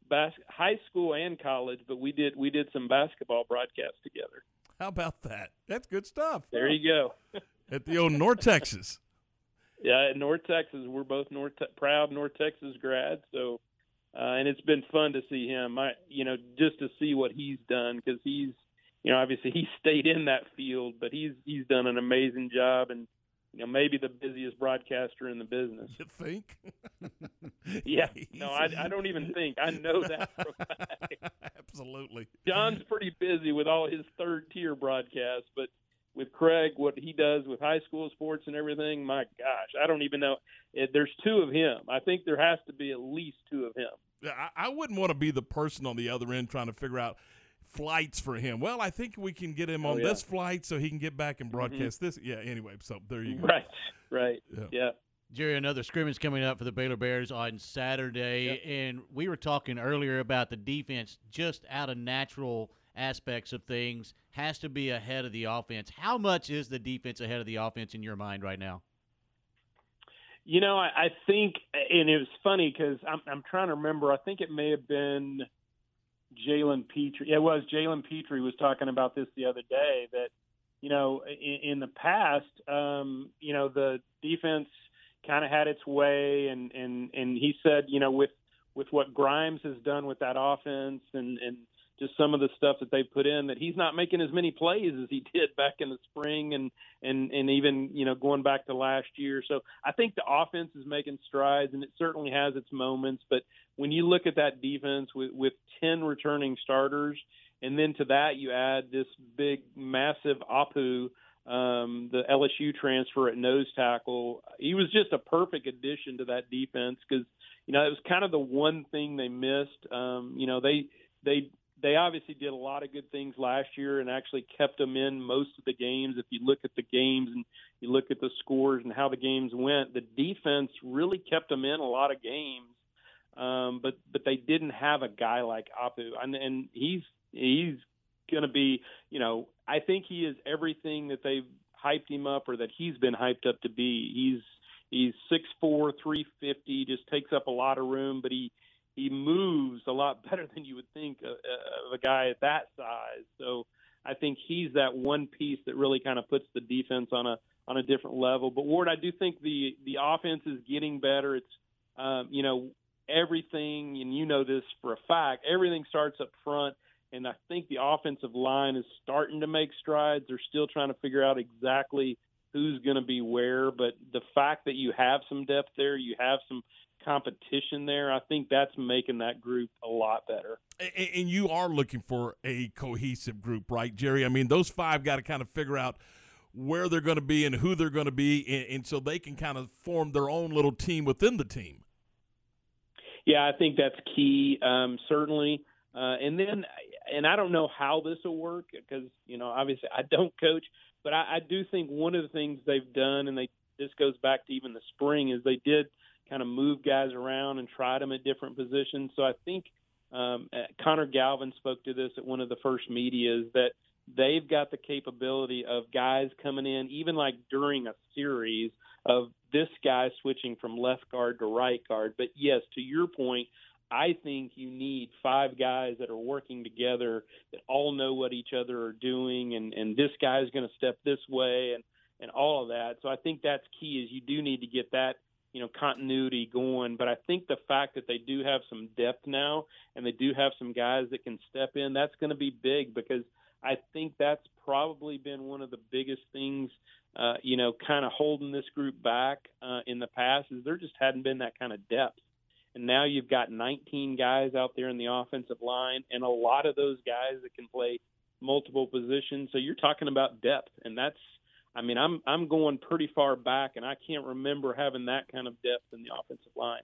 bas- high school and college, but we did we did some basketball broadcasts together. How about that? That's good stuff. There you go. At the old North Texas. Yeah, at North Texas, we're both North Te- proud North Texas grads. So, uh, and it's been fun to see him. I, you know, just to see what he's done because he's, you know, obviously he stayed in that field, but he's he's done an amazing job and. You know, maybe the busiest broadcaster in the business. You think? Yeah. No, I, I don't even think. I know that for a fact. Absolutely. John's pretty busy with all his third tier broadcasts, but with Craig, what he does with high school sports and everything, my gosh, I don't even know. There's two of him. I think there has to be at least two of him. Yeah, I, I wouldn't want to be the person on the other end trying to figure out flights for him. Well, I think we can get him Oh, on yeah. this flight so he can get back and mm-hmm. broadcast this. Yeah. Anyway, so there you go. Right, right. Yeah. Yeah. Jerry, another scrimmage coming up for the Baylor Bears on Saturday, and we were talking earlier about the defense just out of natural aspects of things has to be ahead of the offense. How much is the defense ahead of the offense in your mind right now? You know, I, I think, and it was funny because I'm, I'm trying to remember. I think it may have been Jalen Pitre. It was Jalen Pitre was talking about this the other day. That you know, in, in the past, um, you know, the defense kind of had its way, and and and he said, you know, with with what Grimes has done with that offense, and and just some of the stuff that they put in, that he's not making as many plays as he did back in the spring, and and and even you know going back to last year. So I think the offense is making strides, and it certainly has its moments. But when you look at that defense with with ten returning starters, and then to that you add this big, massive Apu, um, the LSU transfer at nose tackle. He was just a perfect addition to that defense because you know it was kind of the one thing they missed. Um, you know they they they obviously did a lot of good things last year and actually kept them in most of the games. If you look at the games and you look at the scores and how the games went, the defense really kept them in a lot of games. Um, but but they didn't have a guy like Apu, and, and he's he's going to be, you know, I think he is everything that they've hyped him up or that he's been hyped up to be. He's he's six four, three fifty, just takes up a lot of room, but he he moves a lot better than you would think of, of a guy at that size. So I think he's that one piece that really kind of puts the defense on a on a different level. But Ward, I do think the the offense is getting better. It's um, you know everything, and you know this for a fact. Everything starts up front, and I think the offensive line is starting to make strides. They're still trying to figure out exactly who's going to be where, but the fact that you have some depth there, you have some competition there, I think that's making that group a lot better. And, and you are looking for a cohesive group, right, Jerry? I mean, those five got to kind of figure out where they're going to be and who they're going to be, and, and so they can kind of form their own little team within the team. Yeah, I think that's key, um, certainly. Uh, and then, and I don't know how this will work because you know, obviously, I don't coach, but I, I do think one of the things they've done, and they this goes back to even the spring, is they did kind of move guys around and tried them at different positions. So I think um, Connor Galvin spoke to this at one of the first medias that they've got the capability of guys coming in, even like during a series, of this guy switching from left guard to right guard. But yes, to your point, I think you need five guys that are working together that all know what each other are doing, and and this guy is going to step this way, and and all of that. So I think that's key. Is you do need to get that you know continuity going. But I think the fact that they do have some depth now, and they do have some guys that can step in, that's going to be big because I think that's probably been one of the biggest things, uh, you know, kind of holding this group back uh, in the past is there just hadn't been that kind of depth. And now you've got 19 guys out there in the offensive line, and a lot of those guys that can play multiple positions. So you're talking about depth, and that's, I mean, I'm I'm going pretty far back, and I can't remember having that kind of depth in the offensive line.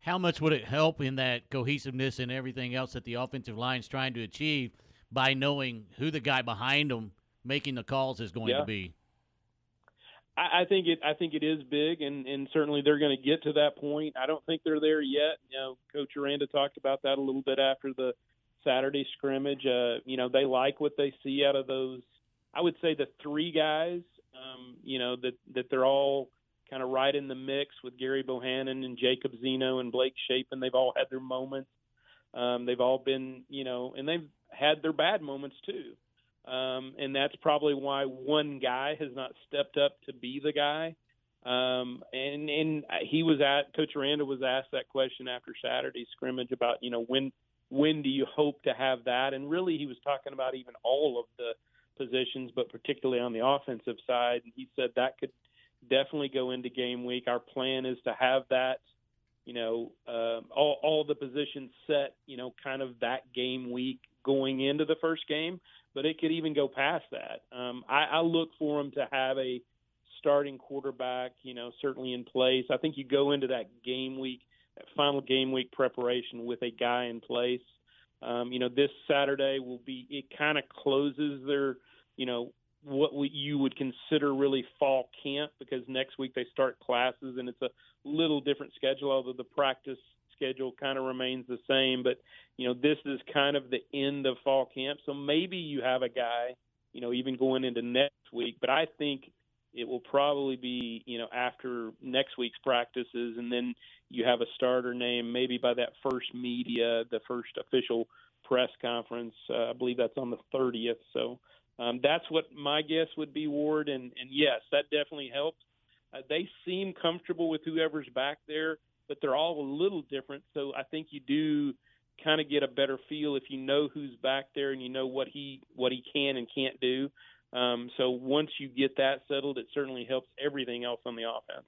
How much would it help in that cohesiveness and everything else that the offensive line is trying to achieve by knowing who the guy behind them making the calls is going Yeah. to be? I, I think it. I think it is big, and and certainly they're going to get to that point. I don't think they're there yet. You know, Coach Aranda talked about that a little bit after the Saturday scrimmage. Uh, you know, they like what they see out of those. I would say the three guys. Um, you know that that they're all kind of right in the mix with Gerry Bohanon and Jacob Zeno and Blake Shapen. They've all had their moments. Um, they've all been, you know, and they've had their bad moments too. Um, and that's probably why one guy has not stepped up to be the guy. Um, and and he was at Coach Aranda was asked that question after Saturday's scrimmage about you know when when do you hope to have that? And really he was talking about even all of the positions, but particularly on the offensive side. And he said that could definitely go into game week. Our plan is to have that you know, uh, all, all the positions set, you know, kind of that game week going into the first game, but it could even go past that. Um, I, I look for them to have a starting quarterback, you know, certainly in place. I think you go into that game week, that final game week preparation with a guy in place. Um, you know, this Saturday will be, it kind of closes their, you know, what we, you would consider really fall camp because next week they start classes and it's a little different schedule, although the practice schedule kind of remains the same. But, you know, this is kind of the end of fall camp. So maybe you have a guy, you know, even going into next week. But I think it will probably be, you know, after next week's practices and then you have a starter name maybe by that first media, the first official press conference. Uh, I believe that's on the 30th. So, um, that's what my guess would be, Ward. And, and yes, that definitely helps. Uh, they seem comfortable with whoever's back there, but they're all a little different. So I think you do kind of get a better feel if you know who's back there and you know what he what he can and can't do. Um, so once you get that settled, it certainly helps everything else on the offense.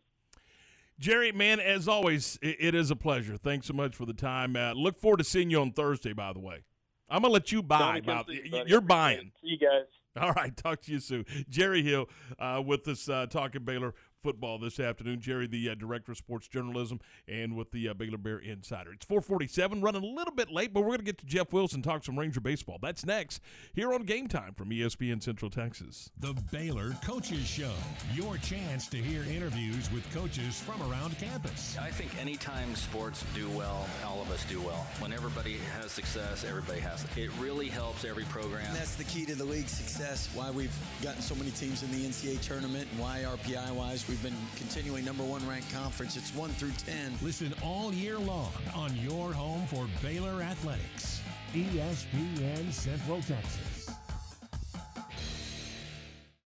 Jerry, man, as always, it, it is a pleasure. Thanks so much for the time. Uh, look forward to seeing you on Thursday. By the way, I'm gonna let you buy. Tony, come About see you're buying. See you guys. All right, talk to you soon. Jerry Hill uh, with us uh, talking Baylor football this afternoon. Jerry, the uh, director of sports journalism, and with the uh, Baylor Bear Insider. It's 447, running a little bit late, but we're going to get to Jeff Wilson talk some Ranger baseball. That's next here on Game Time from ESPN Central Texas. The Baylor Coaches Show, your chance to hear interviews with coaches from around campus. I think anytime sports do well, all of us do well. When everybody has success, everybody has it. It really helps every program. And that's the key to the league's success, why we've gotten so many teams in the NCAA tournament, and why RPI wise we've been continuing number one ranked conference. It's one through 10. Listen all year long on your home for Baylor Athletics, ESPN Central Texas.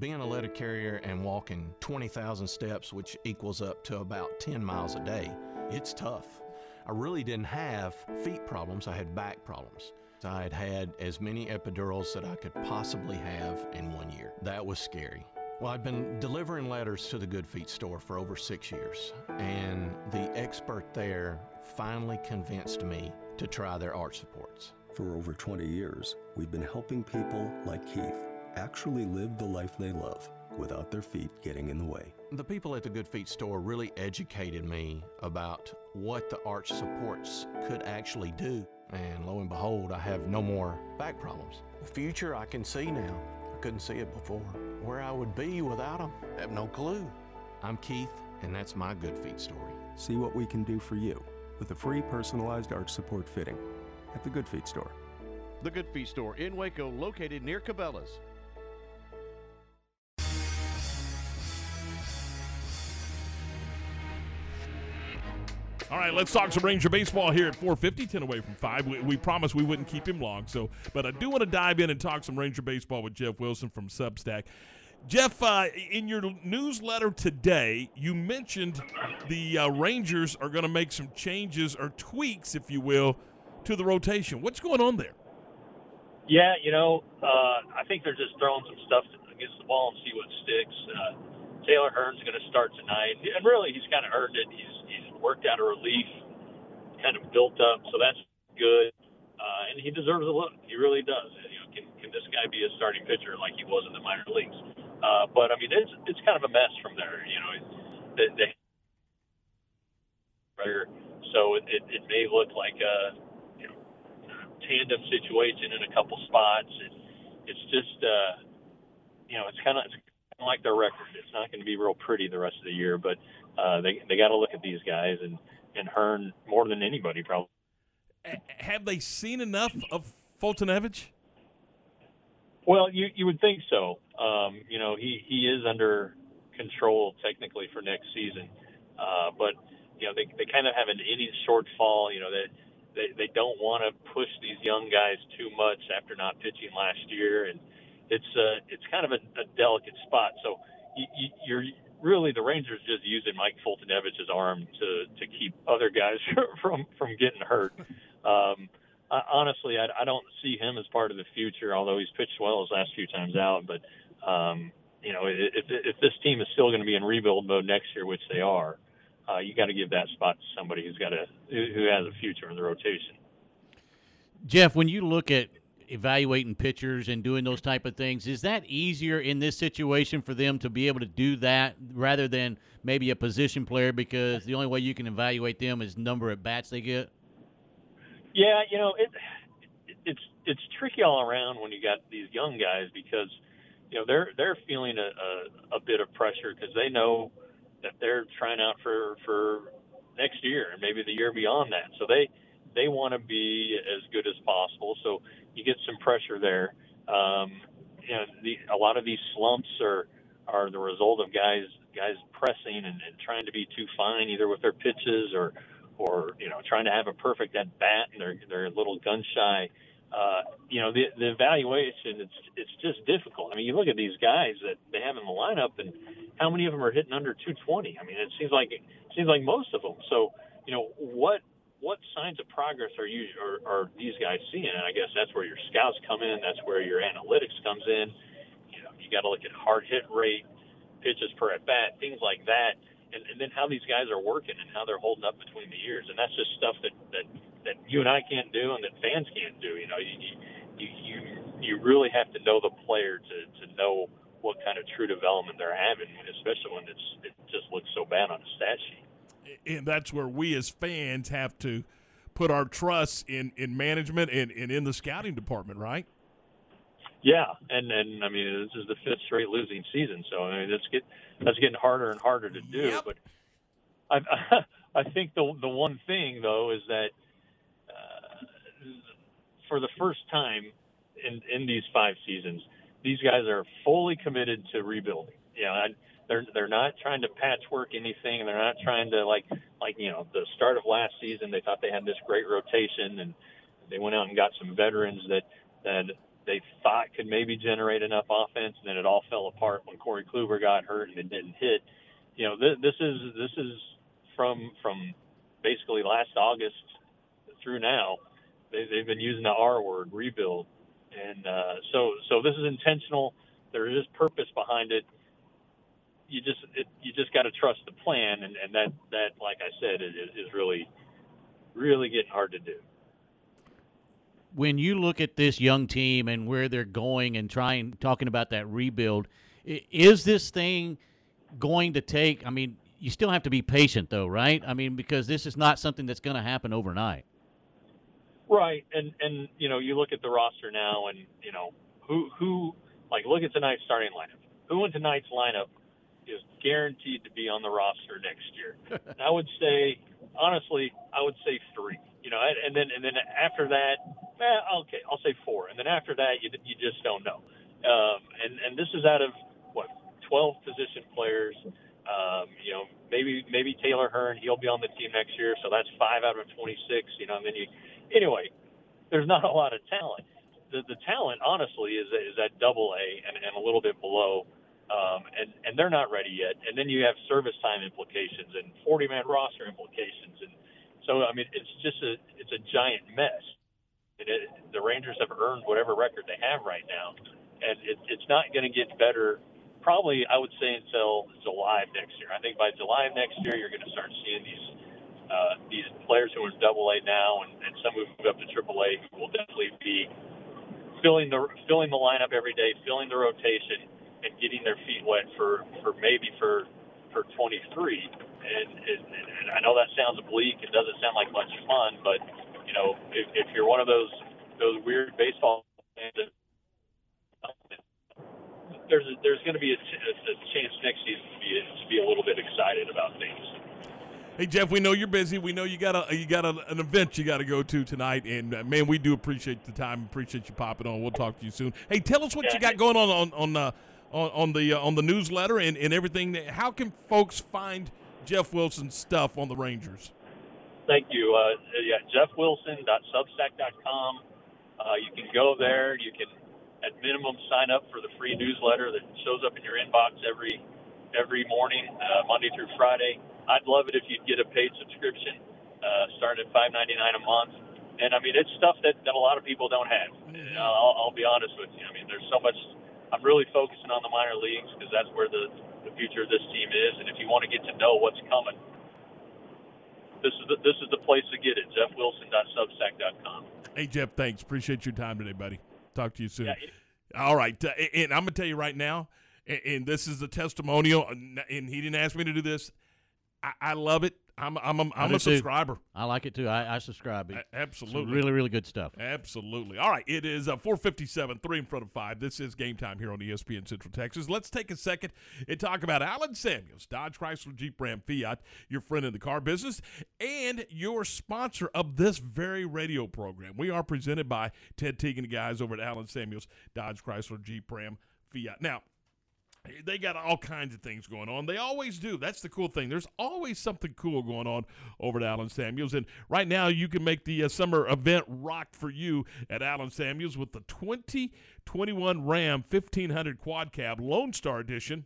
Being a letter carrier and walking 20,000 steps, which equals up to about 10 miles a day, it's tough. I really didn't have feet problems, I had back problems. I had had as many epidurals that I could possibly have in one year. That was scary. Well, I'd been delivering letters to the Good Feet store for over six years, and the expert there finally convinced me to try their arch supports. For over 20 years, we've been helping people like Keith actually live the life they love without their feet getting in the way. The people at the Good Feet store really educated me about what the arch supports could actually do. And lo and behold, I have no more back problems. The future I can see now. I couldn't see it before. Where I would be without them, I have no clue. I'm Keith, and that's my Good Feet story. See what we can do for you with a free personalized arch support fitting at the Good Feet store. The Good Feet store in Waco, located near Cabela's. All right, let's talk some Ranger baseball here at 450, 10 away from 5. We, we promised we wouldn't keep him long, so but I do want to dive in and talk some Ranger baseball with Jeff Wilson from Substack. Jeff, uh, in your newsletter today, you mentioned the uh, Rangers are going to make some changes or tweaks, if you will, to the rotation. What's going on there? Yeah, you know, uh, I think they're just throwing some stuff against the ball and see what sticks. Uh, Taylor Hearn's going to start tonight, and really, he's kind of earned it. He's worked out a relief, kind of built up, so that's good. Uh, and he deserves a look. He really does. You know, can can this guy be a starting pitcher like he was in the minor leagues? Uh, but I mean, it's it's kind of a mess from there. You know, they, they so it, it, it may look like a you know tandem situation in a couple spots. It, it's just uh, you know it's kind of it's like their record. It's not going to be real pretty the rest of the year, but uh, they they got to look at these guys and and Hearn more than anybody probably. Have they seen enough of Foltynewicz? Well, you you would think so. Um, you know, he he is under control technically for next season, uh, but you know they they kind of have an inning shortfall. You know that. They, they don't want to push these young guys too much after not pitching last year, and it's uh, it's kind of a, a delicate spot. So you, you, you're really the Rangers just using Mike Foltynewicz's arm to to keep other guys from from getting hurt. Um, I, honestly, I, I don't see him as part of the future. Although he's pitched well his last few times out, but um, you know, if if this team is still going to be in rebuild mode next year, which they are, uh, you got to give that spot to somebody who's got a who has a future in the rotation. Jeff, when you look at evaluating pitchers and doing those type of things, is that easier in this situation for them to be able to do that rather than maybe a position player because the only way you can evaluate them is number of bats they get? Yeah, you know, it it's it's tricky all around when you got these young guys because you know they're they're feeling a, a, a bit of pressure because they know that they're trying out for for next year and maybe the year beyond that. So they they want to be as good as possible. So you get some pressure there. Um, you know, the, a lot of these slumps are are the result of guys guys pressing and, and trying to be too fine either with their pitches or or you know trying to have a perfect at bat and they're they're a little gun shy. Uh, you know the the evaluation it's it's just difficult. I mean you look at these guys that they have in the lineup and how many of them are hitting under 220? I mean it seems like it seems like most of them. So you know what what signs of progress are you are, are these guys seeing? And I guess that's where your scouts come in. That's where your analytics comes in. You know, you got to look at hard hit rate, pitches per at bat, things like that, and, and then how these guys are working and how they're holding up between the years. And that's just stuff that that that you and I can't do, and that fans can't do. You know, you you you you really have to know the player to to know what kind of true development they're having, especially when it's it just looks so bad on a stat sheet and that's where we as fans have to put our trust in in management and, and in the scouting department, right? Yeah, and and I mean this is the fifth straight losing season, so I mean that's get that's getting harder and harder to do. Yep. But I I think the the one thing though is that uh, for the first time in in these five seasons, these guys are fully committed to rebuilding. You know, I, they're they're not trying to patchwork anything. They're not trying to like like you know the start of last season. They thought they had this great rotation, and they went out and got some veterans that that they thought could maybe generate enough offense, and then it all fell apart when Corey Kluber got hurt and it didn't hit. You know, th- this is this is from from basically last August through now. They, they've been using the R word, rebuild, and uh, so so this is intentional. There is purpose behind it you just it, you just got to trust the plan, and, and that that like I said is, is really really getting hard to do. When you look at this young team and where they're going and trying talking about that rebuild, is this thing going to take? I mean, you still have to be patient, though, right? I mean, because this is not something that's going to happen overnight. Right, and and you know, you look at the roster now, and you know who who like look at tonight's starting lineup. Who in tonight's lineup is guaranteed to be on the roster next year. and I would say, honestly, I would say three. You know, and then and then after that, eh, okay, I'll say four. And then after that, you you just don't know. Um, and and this is out of what 12 position players. Um, you know, maybe maybe Taylor Hearn, he'll be on the team next year, so that's five out of 26. You know, and then you anyway, there's not a lot of talent. The the talent, honestly, is is at double A and, and a little bit below um, and and they're not ready yet. And then you have service time implications and 40 man roster implications, and so I mean it's just a it's a giant mess. And it, the Rangers have earned whatever record they have right now, and it, it's not going to get better. Probably, I would say until July of next year. I think by July of next year, you're going to start seeing these uh, these players who are in Double A now, and, and some who move up to Triple A will definitely be filling the filling the lineup every day, filling the rotation and getting their feet wet for, for maybe for for 23. And, and, and I know that sounds bleak. It doesn't sound like much fun, but you know, if, if you're one of those those weird baseball fans, there's a, there's going to be a, a, chance next season to be to be a little bit excited about things. Hey Jeff, we know you're busy. We know you got a you got a, an event you got to go to tonight, and uh, man, we do appreciate the time. Appreciate you popping on. We'll talk to you soon. Hey, tell us what yeah. you got going on on on uh, on, on the uh, on the newsletter and, and everything. How can folks find Jeff Wilson's stuff on the Rangers? Thank you. Uh, yeah, jeffwilson.substack.com. Uh, you can go there. You can, at minimum, sign up for the free newsletter that shows up in your inbox every every morning, uh, Monday through Friday. I'd love it if you'd get a paid subscription, uh, starting at five ninety nine a month. And I mean, it's stuff that, that a lot of people don't have. I'll, I'll be honest with you. I mean, there's so much I'm really focusing on the minor leagues because that's where the, the future of this team is. And if you want to get to know what's coming, this is the, this is the place to get it. JeffWilson.substack.com. Hey Jeff, thanks. Appreciate your time today, buddy. Talk to you soon. All right, uh, and I'm gonna tell you right now, and, and this is a testimonial, and he didn't ask me to do this. I, I love it. I'm I'm a, I'm a subscriber. Too. I like it too. I, I subscribe. A- absolutely, Some really really good stuff. Absolutely. All right, it is uh, 4:57, three in front of five. This is game time here on ESPN Central Texas. Let's take a second and talk about Allen Samuels, Dodge Chrysler Jeep Ram Fiat, your friend in the car business, and your sponsor of this very radio program. We are presented by Ted the guys over at Allen Samuels, Dodge Chrysler Jeep Ram Fiat. Now they got all kinds of things going on. They always do. That's the cool thing. There's always something cool going on over at Allen Samuels. And right now, you can make the uh, summer event rock for you at Allen Samuels with the 2021 Ram 1500 Quad Cab Lone Star Edition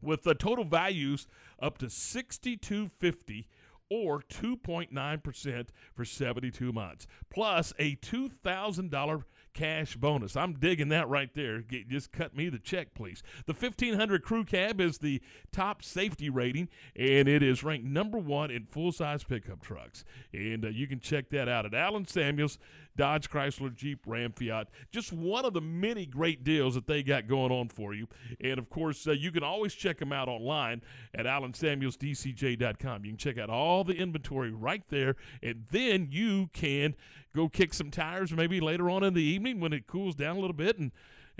with the total values up to 6250 or 2.9% for 72 months, plus a $2,000 cash bonus. I'm digging that right there. Get, just cut me the check, please. The 1500 Crew Cab is the top safety rating, and it is ranked number one in full size pickup trucks. And uh, you can check that out at Allen Samuels, Dodge Chrysler, Jeep, Ram, Fiat. Just one of the many great deals that they got going on for you. And of course, uh, you can always check them out online at AllenSamuelsDCJ.com. You can check out all the inventory right there, and then you can go kick some tires maybe later on in the evening when it cools down a little bit and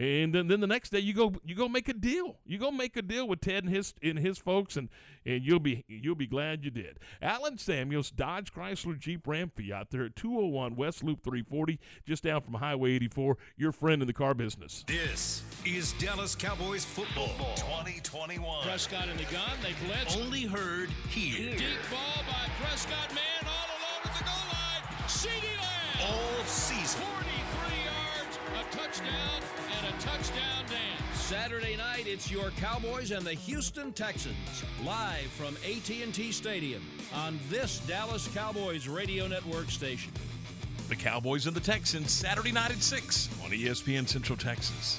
and then, then the next day you go you go make a deal. You go make a deal with Ted and his and his folks and and you'll be you'll be glad you did. Allen Samuels, Dodge Chrysler Jeep Ram Fiat. They're at 201 West Loop 340, just down from Highway 84. Your friend in the car business. This is Dallas Cowboys football 2021. Prescott in the gun. They blitz. Only heard here. Deep ball by Prescott. Man all alone at the goal line. CeeDee Lamb. All season. 43 yards, a touchdown, and a touchdown dance. Saturday night, it's your Cowboys and the Houston Texans live from AT&T Stadium on this Dallas Cowboys radio network station. The Cowboys and the Texans Saturday night at 6 on ESPN Central Texas.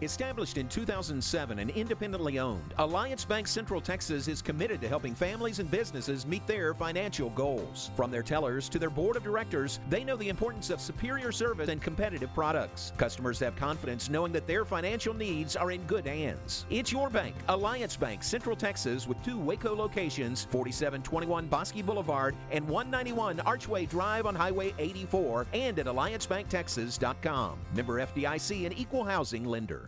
Established in 2007 and independently owned, Alliance Bank Central Texas is committed to helping families and businesses meet their financial goals. From their tellers to their board of directors, they know the importance of superior service and competitive products. Customers have confidence knowing that their financial needs are in good hands. It's your bank, Alliance Bank Central Texas, with two Waco locations 4721 Bosque Boulevard and 191 Archway Drive on Highway 84, and at AllianceBankTexas.com. Member FDIC and equal housing lender.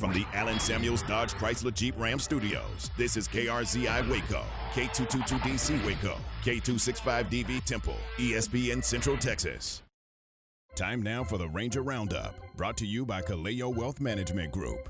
From the Allen Samuels Dodge Chrysler Jeep Ram Studios, this is KRZI Waco, K222DC Waco, K265DV Temple, ESPN Central Texas. Time now for the Ranger Roundup, brought to you by Kaleo Wealth Management Group.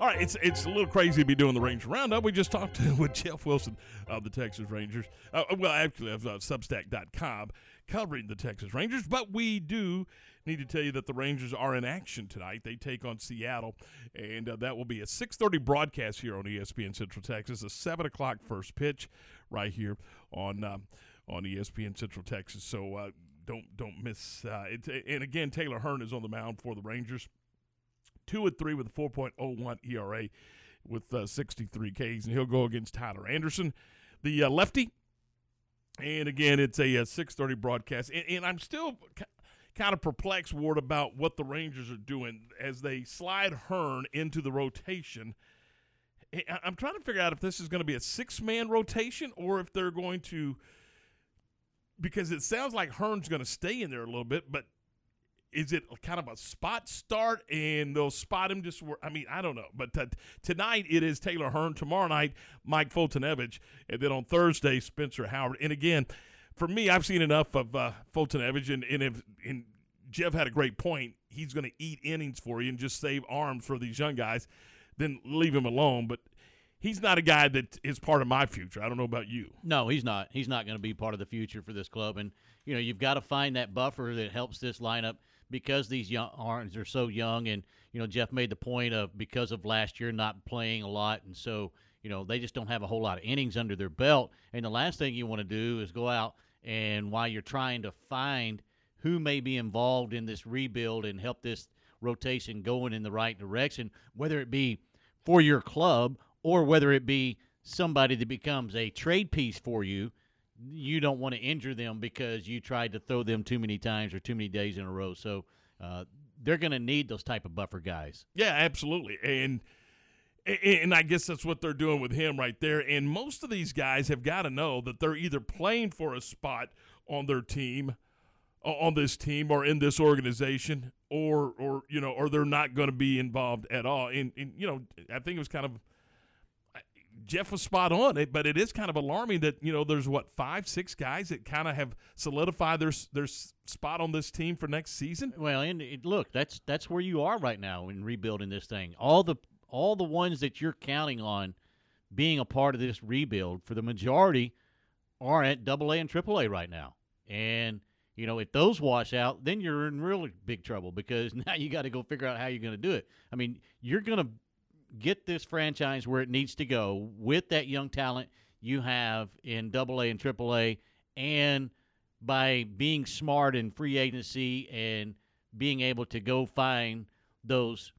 All right, it's it's a little crazy to be doing the Ranger Roundup. We just talked to, with Jeff Wilson of the Texas Rangers. Uh, well, actually, of uh, Substack.com covering the Texas Rangers. But we do need to tell you that the Rangers are in action tonight. They take on Seattle, and uh, that will be a 6:30 broadcast here on ESPN Central Texas. A seven o'clock first pitch right here on um, on ESPN Central Texas. So uh, don't don't miss uh, it. And again, Taylor Hearn is on the mound for the Rangers two and three with a 4.01 ERA with uh, 63 Ks, and he'll go against Tyler Anderson, the uh, lefty. And again, it's a, uh, a 6:30 broadcast, and, and I'm still kind of perplexed, Ward, about what the Rangers are doing as they slide Hearn into the rotation. I- I'm trying to figure out if this is going to be a six-man rotation or if they're going to, because it sounds like Hearn's going to stay in there a little bit, but is it kind of a spot start and they'll spot him just where I mean I don't know but t- tonight it is Taylor Hearn tomorrow night Mike Foltynewicz and then on Thursday Spencer Howard and again for me I've seen enough of uh, Foltynewicz and, and if and Jeff had a great point he's going to eat innings for you and just save arms for these young guys then leave him alone but he's not a guy that is part of my future I don't know about you No, he's not. He's not going to be part of the future for this club. And you know, you've got to find that buffer that helps this lineup because these young arms are so young. And you know, Jeff made the point of because of last year not playing a lot, and so you know they just don't have a whole lot of innings under their belt. And the last thing you want to do is go out and while you're trying to find who may be involved in this rebuild and help this rotation going in the right direction, whether it be for your club or whether it be somebody that becomes a trade piece for you, you don't want to injure them because you tried to throw them too many times or too many days in a row. So uh, they're going to need those type of buffer guys. Yeah, absolutely. And and I guess that's what they're doing with him right there. And most of these guys have got to know that they're either playing for a spot on their team, on this team, or in this organization, or or you know, or they're not going to be involved at all. And, and you know, I think it was kind of Jeff was spot on it, but it is kind of alarming that you know there's what five, six guys that kind of have solidified their their spot on this team for next season. Well, and it, look, that's that's where you are right now in rebuilding this thing. All the all the ones that you're counting on being a part of this rebuild for the majority are at Double A and Triple A right now, and you know if those wash out, then you're in really big trouble because now you got to go figure out how you're going to do it. I mean, you're going to get this franchise where it needs to go with that young talent you have in Double A and Triple A, and by being smart in free agency and being able to go find those,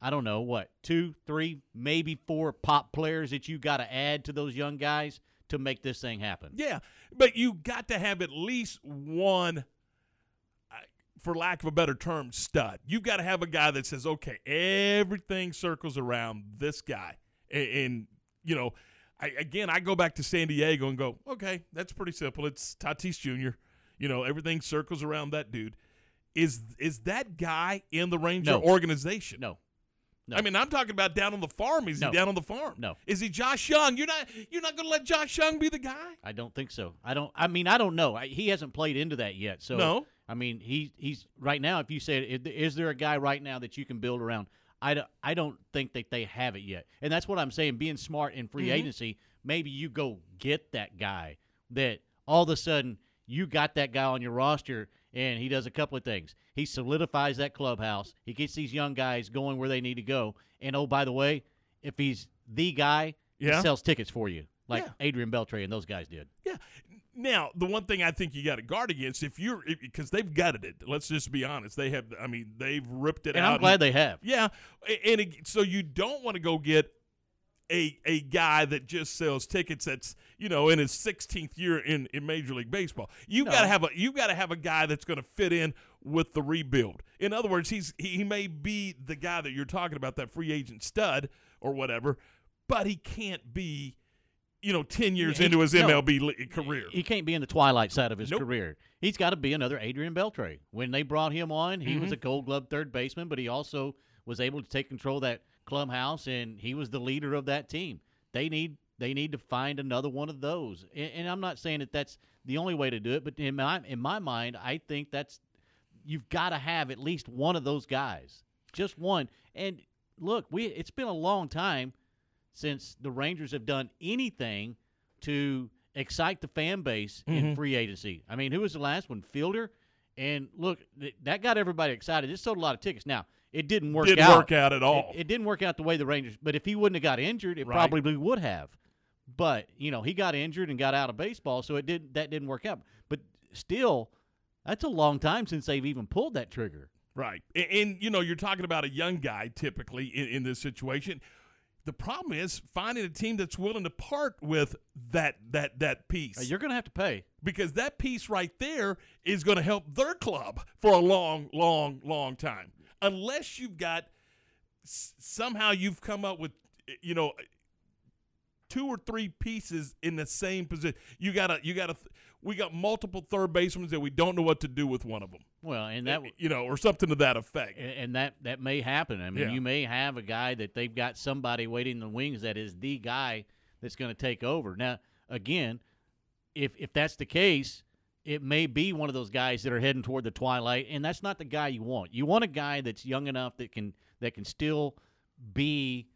I don't know what two, three, maybe four pop players that you got to add to those young guys to make this thing happen. Yeah, but you got to have at least one for lack of a better term, stud. You've got to have a guy that says, okay, everything circles around this guy. And, and you know, I, again, I go back to San Diego and go, okay, that's pretty simple. It's Tatis Jr. You know, everything circles around that dude. Is is that guy in the Ranger No. organization? No. No. I mean, I'm talking about down on the farm. Is No. he down on the farm? No. Is he Josh Jung? You're not. You're not going to let Josh Jung be the guy. I don't think so. I don't. I mean, I don't know. I, he hasn't played into that yet. So No. I mean, he he's right now. If you said, is, there a guy right now that you can build around? I don't, I don't think that they have it yet. And that's what I'm saying. Being smart in free Mhm. agency, maybe you go get that guy that all of a sudden you got that guy on your roster and he does a couple of things. He solidifies that clubhouse. He gets these young guys going where they need to go. And oh, by the way, if he's the guy, Yeah. he sells tickets for you, like Yeah. Adrian Beltre and those guys did. Now, the one thing I think you got to guard against, if you're, because they've gutted it. Let's just be honest. They have. I mean, they've ripped it And out. I'm glad they have. Yeah, and it, so you don't want to go get a a guy that just sells tickets. That's you know in his 16th year in, in Major League Baseball. You No. got to have a you got to have a guy that's going to fit in with the rebuild. In other words, he's he, he may be the guy that you're talking about, that free agent stud or whatever, but he can't be you know, ten years He- into his no. MLB li- career. He can't be in the twilight side of his Nope. career. He's got to be another Adrian Beltre. When they brought him on, he was Mhm. a Gold Glove third baseman, but he also was able to take control of that clubhouse, and he was the leader of that team. They need they need to find another one of those. And, and I'm not saying that that's the only way to do it, but in my in my mind, I think that's you've got to have at least one of those guys, just one. And look, we it's been a long time since the Rangers have done anything to excite the fan base in Mhm. free agency. I mean, who was the last one? Fielder. And look, th- that got everybody excited. It sold a lot of tickets. Now, it didn't work Didn't out. work out at all. It, it didn't work out the way the Rangers. But if he wouldn't have got injured, it Right. probably would have. But you know, he got injured and got out of baseball, so it did that didn't work out. But still, that's a long time since they've even pulled that trigger. Right. And, and, you know, you're talking about a young guy typically in, in this situation. The problem is finding a team that's willing to part with that that that piece. You're going to have to pay. because that piece right there is going to help their club for a long, long, long time. Unless you've got somehow you've come up with, you know, two or three pieces in the same position. You got to, you got to. We got multiple third basemen that we don't know what to do with one of them. Well, and that eh, you know, or something to that effect. and, and that that may happen. I mean, Yeah. you may have a guy that they've got somebody waiting in the wings that is the guy that's going to take over. Now, again, if if that's the case, it may be one of those guys that are heading toward the twilight, and that's not the guy you want. You want a guy that's young enough that can that can still be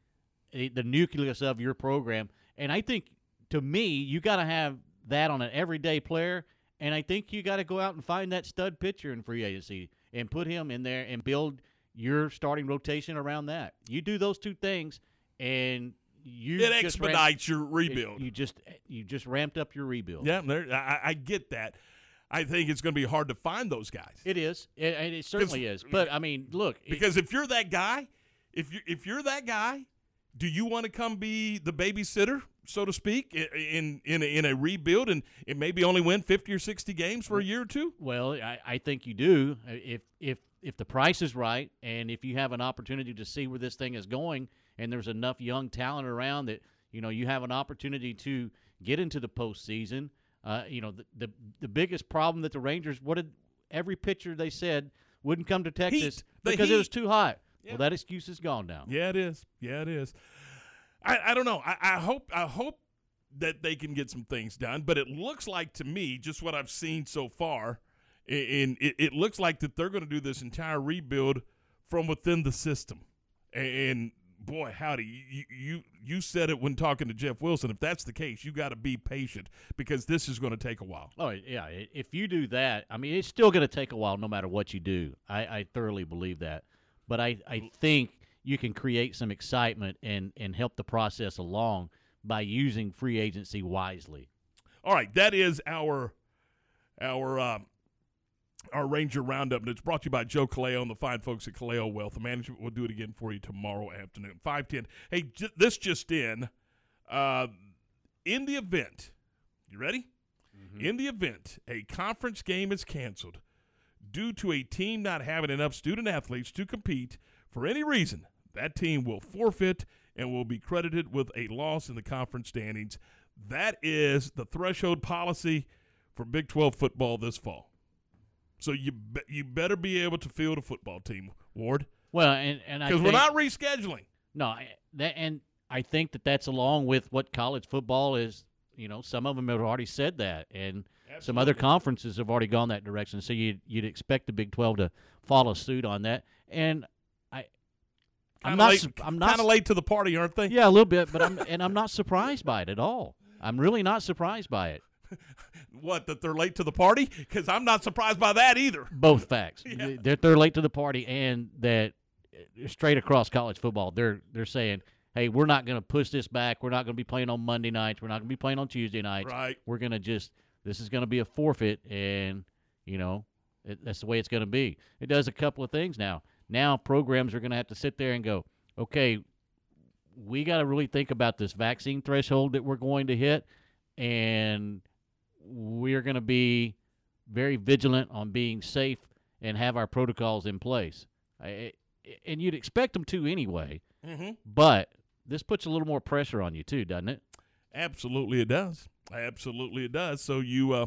a, the nucleus of your program. And I think, to me, you got to have that on an everyday player. And I think you got to go out and find that stud pitcher in free agency and put him in there and build your starting rotation around that. You do those two things, and you It expedites your rebuild. You just you just ramped up your rebuild. Yeah, there, I, I get that. I think it's going to be hard to find those guys. It is, it, and it certainly is. But I mean, look, it- Because if you're that guy, if you if you're that guy, do you want to come be the babysitter, so to speak, i- in in a, in a rebuild and, and maybe only win fifty or sixty games for a year or two? Well, I, I think you do. If if if the price is right, and if you have an opportunity to see where this thing is going, and there's enough young talent around that you know you have an opportunity to get into the postseason. Uh, you know the, the the biggest problem that the Rangers what did every pitcher they said wouldn't come to Texas The because it was too hot. Well, that excuse is gone now. Yeah, it is. Yeah, it is. I, I don't know. I, I hope I hope that they can get some things done, but it looks like to me, just what I've seen so far, and it, it looks like that they're going to do this entire rebuild from within the system. And boy, howdy, you you you said it when talking to Jeff Wilson. If that's the case, you got to be patient because this is going to take a while. Oh yeah, if you do that, I mean, it's still going to take a while, no matter what you do. I, I thoroughly believe that, but I, I think you can create some excitement and and help the process along by using free agency wisely. All right, that is our our uh, our Ranger Roundup, and it's brought to you by Joe Kaleo and the fine folks at Kaleo Wealth Management. We'll do it again for you tomorrow afternoon, five ten. Hey, j- this just in, uh, in the event, you ready? In the event a conference game is canceled due to a team not having enough student athletes to compete for any reason, that team will forfeit and will be credited with a loss in the conference standings. That is the threshold policy for Big 12 football this fall. So you be, you better be able to field a football team, Ward, Well, and and because we're not rescheduling. No, I- that and I think that that's along with what college football is. You know, some of them have already said that, and some other conferences have already gone that direction. So you'd you'd expect the Big Twelve to follow suit on that. And I, I'm Kinda not. late- I'm not kinda late to the party, aren't they? Yeah, a little bit, but I'm and I'm not surprised by it at all. I'm really not surprised by it. What that they're late to the party? Because I'm not surprised by that either. Both facts. They're, they're late to the party, and that uh, straight across college football, they're they're saying, "Hey, we're not going to push this back. We're not going to be playing on Monday nights. We're not going to be playing on Tuesday nights. Right. We're going to just this is going to be a forfeit, and you know it, that's the way it's going to be. It does a couple of things now. Now programs are going to have to sit there and go, okay, we got to really think about this vaccine threshold that we're going to hit, and we're going to be very vigilant on being safe and have our protocols in place. I, and you'd expect them to anyway, Mhm. but this puts a little more pressure on you too, doesn't it? Absolutely, it does. Absolutely, it does. So you uh,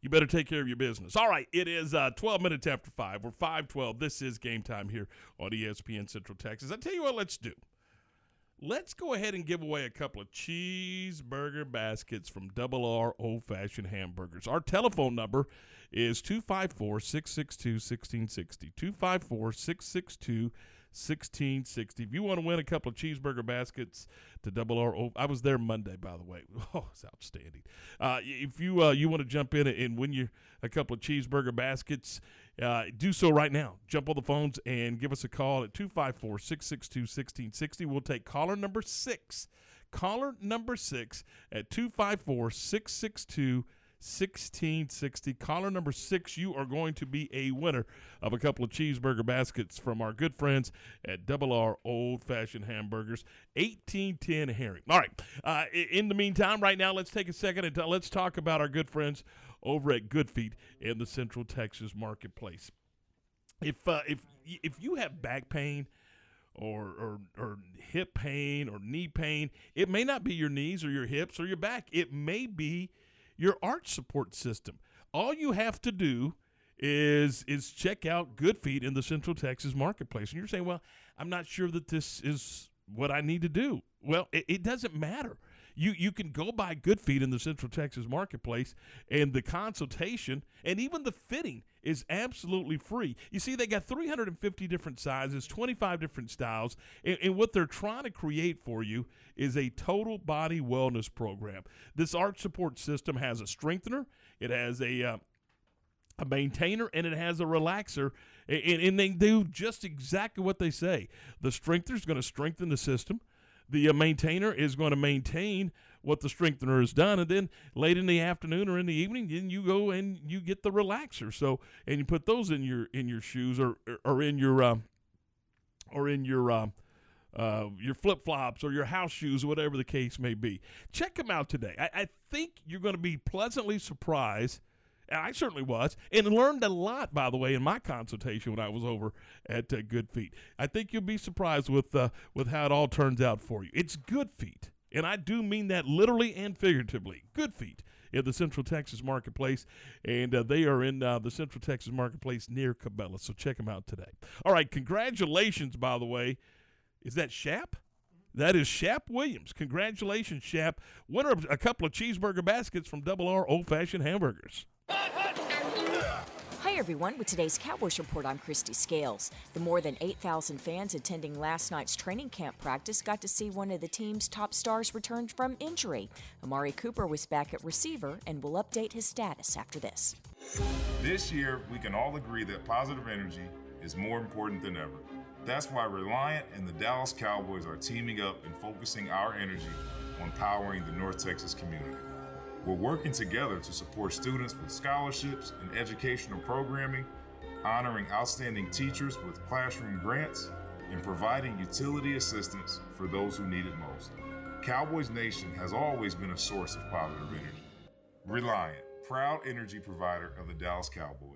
you better take care of your business. All right, it is uh, 12 minutes after five. We're 5:12. This is game time here on ESPN Central Texas. I tell you what, let's do. Let's go ahead and give away a couple of cheeseburger baskets from Double R Old Fashioned Hamburgers. Our telephone number is 254 662 1660. 254 662 1660. If you want to win a couple of cheeseburger baskets to Double R, I was there Monday, by the way. Oh, it's outstanding. Uh, if you uh, you want to jump in and win you a couple of cheeseburger baskets, uh, do so right now. Jump on the phones and give us a call at 254 662 1660. We'll take caller number six. Caller number six at 254 662 1660. Caller number six, you are going to be a winner of a couple of cheeseburger baskets from our good friends at Double R Old Fashioned Hamburgers, 1810 Herring. All right. Uh, in the meantime, right now, let's take a second and t- let's talk about our good friends over at Good Feet in the Central Texas marketplace. If uh, if if you have back pain, or, or, or hip pain or knee pain. It may not be your knees or your hips or your back. It may be your arch support system. All you have to do is is check out Good Feet in the Central Texas marketplace. And you're saying, well, I'm not sure that this is what I need to do. Well, it, it doesn't matter. You you can go buy Good Feet in the Central Texas marketplace, and the consultation and even the fitting is absolutely free. You see, they got 350 different sizes, 25 different styles, and, and what they're trying to create for you is a total body wellness program. This arch support system has a strengthener, it has a uh, a maintainer and it has a relaxer and, and, they do just exactly what they say the strengthener is going to strengthen the system the uh, maintainer is going to maintain what the strengthener has done and then late in the afternoon or in the evening then you go and you get the relaxer so and you put those in your in your shoes or or in your um, or in your um, uh, your flip flops or your house shoes, whatever the case may be. Check them out today. I, I think you're going to be pleasantly surprised and I certainly was, and learned a lot, by the way, in my consultation when I was over at uh, Good Feet. I think you'll be surprised with uh, with how it all turns out for you. It's Good Feet, and I do mean that literally and figuratively. Good Feet in the Central Texas Marketplace, and uh, they are in uh, the Central Texas Marketplace near Cabela. So check them out today. All right, congratulations, by the way. Is that Shap? That is Shap Williams. Congratulations, Shap. Winner of a couple of cheeseburger baskets from Double R Old Fashioned Hamburgers. Hi, everyone. With today's Cowboys Report, I'm Christy Scales. The more than 8,000 fans attending last night's training camp practice got to see one of the team's top stars return from injury. Amari Cooper was back at receiver and will update his status after this. This year, we can all agree that positive energy is more important than ever. That's why Reliant and the Dallas Cowboys are teaming up and focusing our energy on powering the North Texas community. We're working together to support students with scholarships and educational programming, honoring outstanding teachers with classroom grants, and providing utility assistance for those who need it most. Cowboys Nation has always been a source of positive energy. Reliant, proud energy provider of the Dallas Cowboys.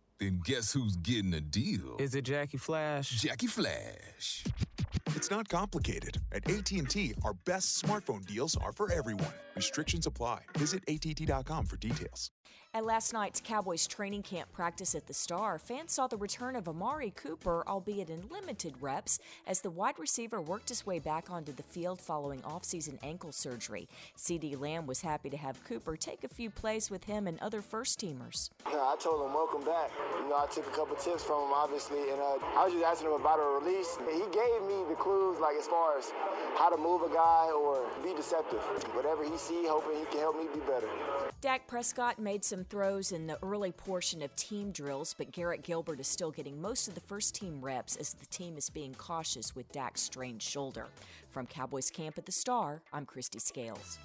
Then guess who's getting a deal? Is it Jackie Flash? Jackie Flash. It's not complicated. At AT&T, our best smartphone deals are for everyone. Restrictions apply. Visit att.com for details. At last night's Cowboys training camp practice at the Star, fans saw the return of Amari Cooper, albeit in limited reps, as the wide receiver worked his way back onto the field following offseason ankle surgery. CeeDee Lamb was happy to have Cooper take a few plays with him and other first teamers. I told him, welcome back. You know, I took a couple tips from him, obviously, and uh, I was just asking him about a release. He gave me the clues, like as far as how to move a guy or be deceptive. Whatever he see, hoping he can help me be better. Dak Prescott made some throws in the early portion of team drills, but Garrett Gilbert is still getting most of the first team reps as the team is being cautious with Dak's strained shoulder. From Cowboys Camp at the Star, I'm Christy Scales.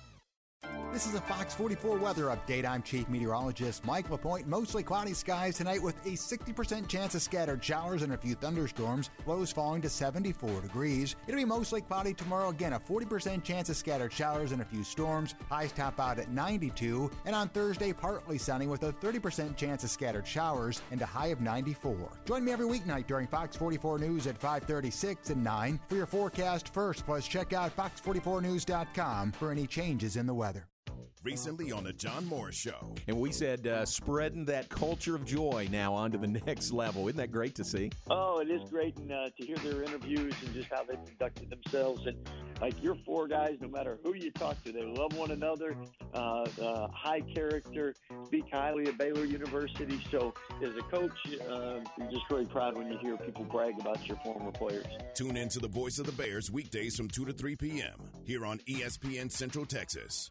This is a Fox 44 weather update. I'm Chief Meteorologist Mike LaPointe. Mostly cloudy skies tonight with a 60% chance of scattered showers and a few thunderstorms. Lows falling to 74 degrees. It'll be mostly cloudy tomorrow. Again, a 40% chance of scattered showers and a few storms. Highs top out at 92. And on Thursday, partly sunny with a 30% chance of scattered showers and a high of 94. Join me every weeknight during Fox 44 News at 536 and 9 for your forecast first. Plus, check out fox44news.com for any changes in the weather recently on the John Moore Show. And we said uh, spreading that culture of joy now onto the next level. Isn't that great to see? Oh, it is great and, uh, to hear their interviews and just how they conducted themselves. And like your four guys, no matter who you talk to, they love one another. Uh, uh high character, speak highly of Baylor University. So as a coach, uh, you're just really proud when you hear people brag about your former players. Tune in to the Voice of the Bears weekdays from 2 to 3 p.m. here on ESPN Central Texas.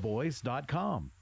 boys.com.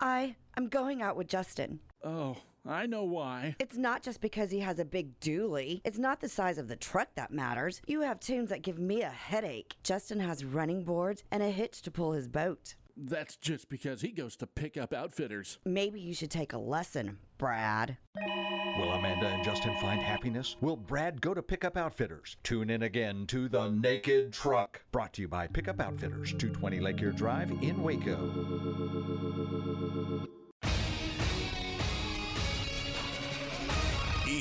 I am going out with Justin. Oh, I know why. It's not just because he has a big dually. It's not the size of the truck that matters. You have tunes that give me a headache. Justin has running boards and a hitch to pull his boat. That's just because he goes to pick up outfitters. Maybe you should take a lesson, Brad. Will Amanda and Justin find happiness? Will Brad go to Pickup Outfitters? Tune in again to The Naked Truck, brought to you by Pickup Outfitters, 220 Lake Lakeyear Drive in Waco.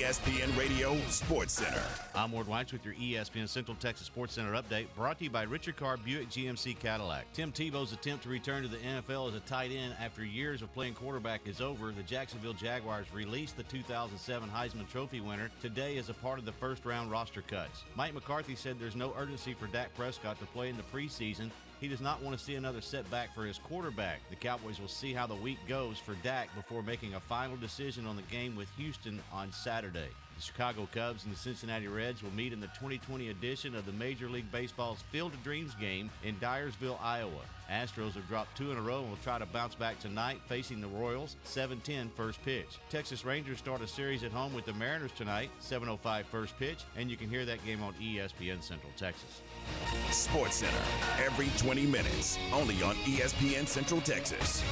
ESPN Radio Sports Center. I'm Ward Whites with your ESPN Central Texas Sports Center update, brought to you by Richard Carr Buick GMC Cadillac. Tim Tebow's attempt to return to the NFL as a tight end after years of playing quarterback is over. The Jacksonville Jaguars released the 2007 Heisman Trophy winner today as a part of the first round roster cuts. Mike McCarthy said there's no urgency for Dak Prescott to play in the preseason he does not want to see another setback for his quarterback. The Cowboys will see how the week goes for Dak before making a final decision on the game with Houston on Saturday. The Chicago Cubs and the Cincinnati Reds will meet in the 2020 edition of the Major League Baseball's Field of Dreams game in Dyersville, Iowa. Astros have dropped two in a row and will try to bounce back tonight facing the Royals 7-10 first pitch. Texas Rangers start a series at home with the Mariners tonight 7:05 first pitch and you can hear that game on ESPN Central Texas. Sports Center every 20 minutes only on ESPN Central Texas.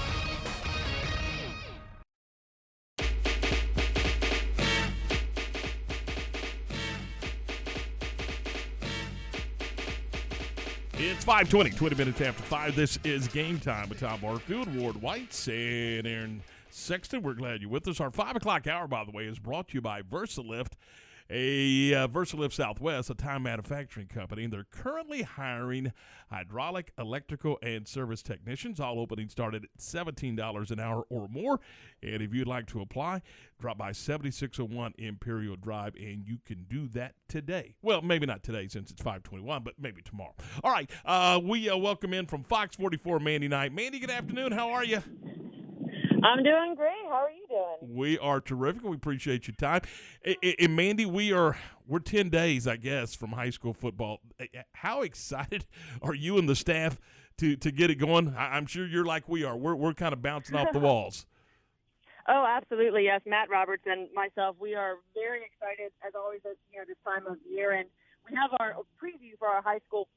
It's 520, 20 minutes after 5. This is Game Time with Tom Barfield, Ward Whites, and Aaron Sexton. We're glad you're with us. Our 5 o'clock hour, by the way, is brought to you by VersaLift a uh, VersaLift Southwest, a time manufacturing company, and they're currently hiring hydraulic, electrical, and service technicians. All openings started at $17 an hour or more. And if you'd like to apply, drop by 7601 Imperial Drive, and you can do that today. Well, maybe not today since it's 521, but maybe tomorrow. All right, uh, we uh, welcome in from Fox 44 Mandy Knight. Mandy, good afternoon. How are you? I'm doing great. How are you doing? We are terrific. We appreciate your time. And Mandy, we are we're ten days, I guess, from high school football. How excited are you and the staff to to get it going? I, I'm sure you're like we are. We're we're kind of bouncing off the walls. Oh, absolutely. Yes, Matt Roberts and myself, we are very excited as always at you know this time of year, and we have our preview for our high school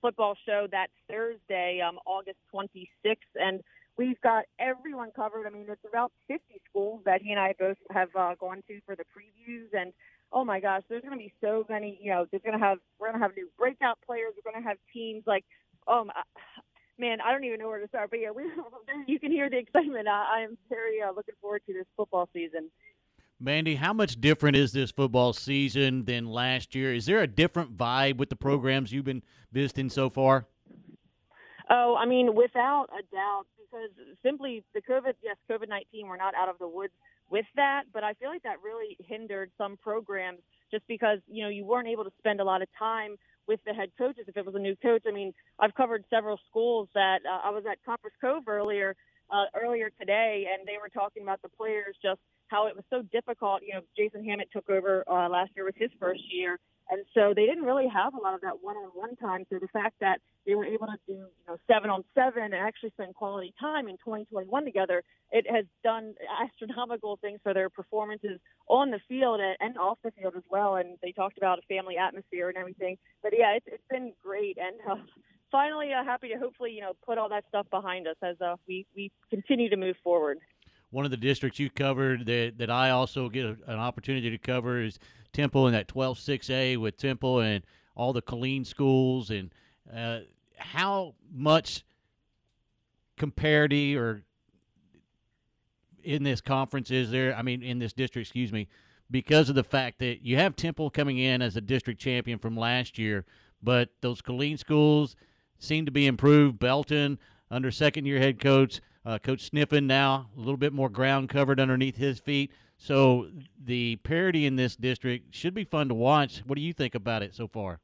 football show that Thursday, um, August 26th, and we've got everyone covered. I mean, it's about 50 schools that he and I both have uh, gone to for the previews, and oh my gosh, there's going to be so many. You know, there's going to have we're going to have new breakout players. We're going to have teams like, oh man, I don't even know where to start. But yeah, we, you can hear the excitement. I, I am very uh, looking forward to this football season. Mandy, how much different is this football season than last year? Is there a different vibe with the programs you've been visiting so far? Oh, I mean, without a doubt, because simply the COVID, yes, COVID 19, we're not out of the woods with that, but I feel like that really hindered some programs just because, you know, you weren't able to spend a lot of time with the head coaches if it was a new coach. I mean, I've covered several schools that uh, I was at Copperas Cove earlier uh, earlier today, and they were talking about the players just how it was so difficult. You know, Jason Hammett took over uh, last year with his first year, and so they didn't really have a lot of that one-on-one time. So the fact that they were able to do, you know, seven on seven and actually spend quality time in 2021 together, it has done astronomical things for their performances on the field and off the field as well. And they talked about a family atmosphere and everything. But yeah, it's, it's been great. And uh, finally, uh, happy to hopefully, you know, put all that stuff behind us as uh, we, we continue to move forward one of the districts you covered that, that I also get an opportunity to cover is Temple in that 12-6A with Temple and all the Killeen schools and uh, how much comparity or in this conference is there? I mean, in this district, excuse me, because of the fact that you have Temple coming in as a district champion from last year, but those Killeen schools seem to be improved. Belton under second year head coach uh, Coach Sniffen now a little bit more ground covered underneath his feet. So the parity in this district should be fun to watch. What do you think about it so far?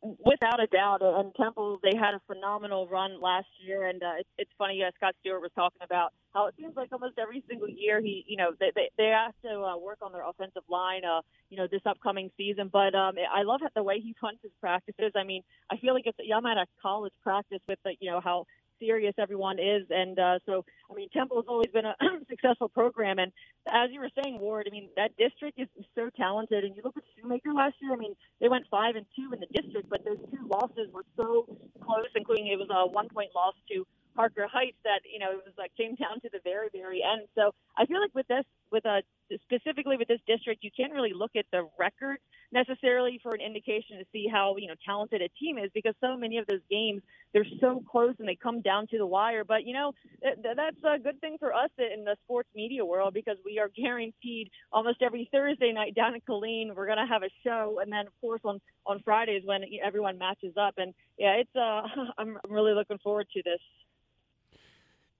Without a doubt, and Temple they had a phenomenal run last year, and uh, it's, it's funny. Uh, Scott Stewart was talking about how it seems like almost every single year he, you know, they they, they have to uh, work on their offensive line, uh, you know, this upcoming season. But um, I love the way he runs his practices. I mean, I feel like it's I'm at a college practice with the, you know, how serious everyone is. And uh, so, I mean, Temple has always been a successful program. And as you were saying, Ward, I mean, that district is so talented. And you look at Shoemaker last year. I mean, they went five and two in the district, but those two losses were so close, including it was a one point loss to Harker Heights that you know it was like came down to the very very end. So I feel like with this with a specifically with this district, you can't really look at the record necessarily for an indication to see how you know talented a team is because so many of those games they're so close and they come down to the wire. But you know th- that's a good thing for us in the sports media world because we are guaranteed almost every Thursday night down in Killeen we're gonna have a show, and then of course on on Fridays when everyone matches up. And yeah, it's uh I'm really looking forward to this.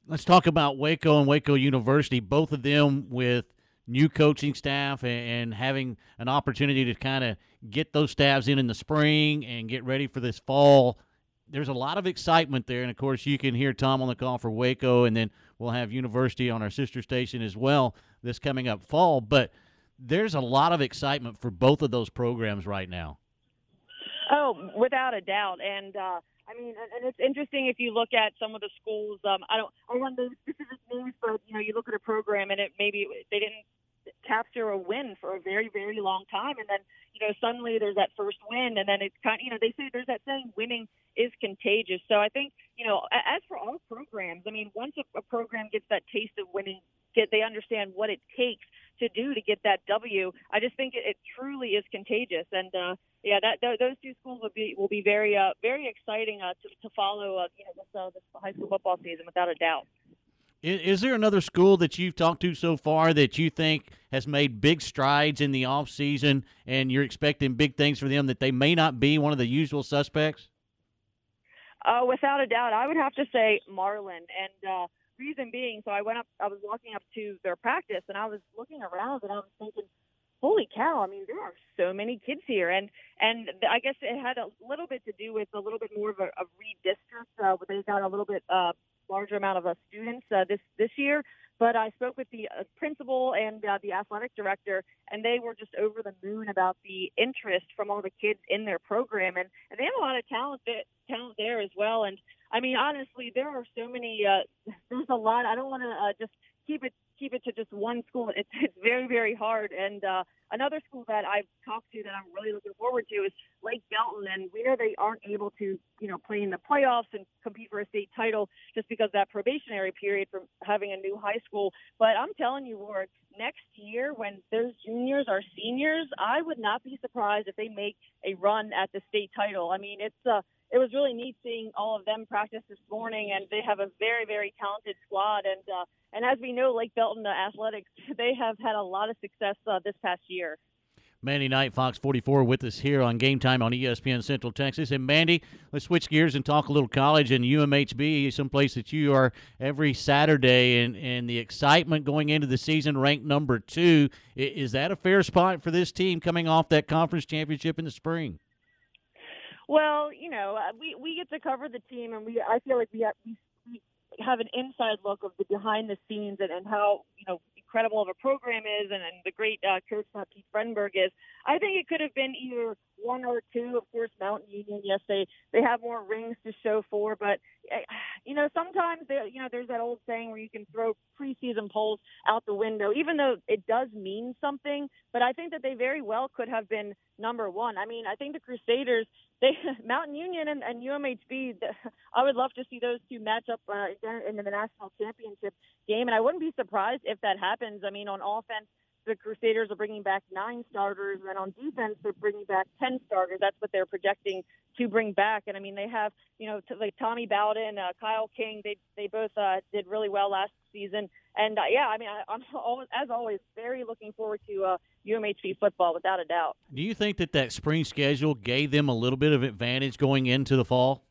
Let's talk about Waco and Waco University, both of them with new coaching staff and, having an opportunity to kind of get those staffs in in the spring and get ready for this fall. There's a lot of excitement there, and of course, you can hear Tom on the call for Waco, and then we'll have University on our sister station as well this coming up fall. But there's a lot of excitement for both of those programs right now. Oh, without a doubt, and uh, I mean, and, and it's interesting if you look at some of the schools. Um, I don't, I don't know specific names, but you know, you look at a program and it maybe they didn't capture a win for a very, very long time, and then you know suddenly there's that first win, and then it's kind, you know, they say there's that saying, winning is contagious. So I think you know, as for all programs, I mean, once a, a program gets that taste of winning, get they understand what it takes to do to get that W. I just think it, it truly is contagious, and uh, yeah, that th- those two schools will be will be very uh, very exciting uh, to, to follow. Uh, you know, this, uh, this high school football season without a doubt. Is, is there another school that you've talked to so far that you think has made big strides in the off season, and you're expecting big things for them that they may not be one of the usual suspects? Uh, without a doubt, I would have to say Marlin, and uh, reason being, so I went up, I was walking up to their practice, and I was looking around, and I was thinking, holy cow! I mean, there are so many kids here, and and I guess it had a little bit to do with a little bit more of a, a redistrict. Uh, they've got a little bit uh, larger amount of uh, students uh, this this year. But I spoke with the uh, principal and uh, the athletic director, and they were just over the moon about the interest from all the kids in their program, and, and they have a lot of talent that, talent there as well. And I mean, honestly, there are so many. Uh, there's a lot. I don't want to uh, just keep it keep it to just one school. It's it's very very hard. And uh, another school that I've talked to that I'm really looking forward to is Lake Belton, and we know they aren't able to you know play in the playoffs and compete for a state title just because of that probationary period from having a new high school. But I'm telling you, Ward, next year when those juniors are seniors, I would not be surprised if they make a run at the state title. I mean, it's uh it was really neat seeing all of them practice this morning, and they have a very, very talented squad. And uh, and as we know, Lake Belton athletics they have had a lot of success uh, this past year. Mandy Knight, Fox 44, with us here on Game Time on ESPN Central Texas. And Mandy, let's switch gears and talk a little college and UMHB, someplace that you are every Saturday, and, and the excitement going into the season, ranked number two. Is that a fair spot for this team coming off that conference championship in the spring? Well, you know, uh, we we get to cover the team, and we I feel like we have, we, have an inside look of the behind the scenes and, and how you know incredible of a program is, and, and the great uh, coach that Pete Fredenburg is. I think it could have been either one or two. Of course, Mountain Union, yes, they they have more rings to show for, but uh, you know sometimes there, you know there's that old saying where you can throw preseason polls out the window, even though it does mean something. But I think that they very well could have been number one. I mean, I think the Crusaders, they Mountain Union and, and UMHB. I would love to see those two match up uh, in the national championship game, and I wouldn't be surprised if that happens. I mean, on offense, the Crusaders are bringing back nine starters, and on defense, they're bringing back ten starters. That's what they're projecting to bring back. And I mean, they have you know t- like Tommy Bowden, uh, Kyle King. They they both uh, did really well last season. And uh, yeah, I mean, I, I'm always, as always very looking forward to uh, UMHB football without a doubt. Do you think that that spring schedule gave them a little bit of advantage going into the fall?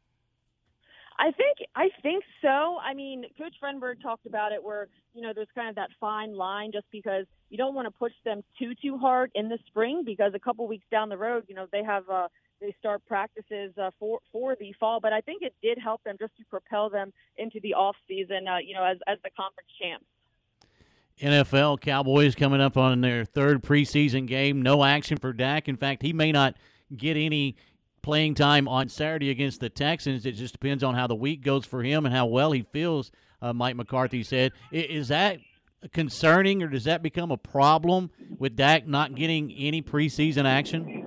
I think I think so. I mean, Coach Fredenburg talked about it where you know there's kind of that fine line just because you don't want to push them too too hard in the spring because a couple weeks down the road, you know, they have uh, they start practices uh, for for the fall. But I think it did help them just to propel them into the off season, uh, you know, as as the conference champs. NFL Cowboys coming up on their third preseason game. No action for Dak. In fact, he may not get any playing time on Saturday against the Texans. It just depends on how the week goes for him and how well he feels. Uh, Mike McCarthy said, "Is that concerning, or does that become a problem with Dak not getting any preseason action?"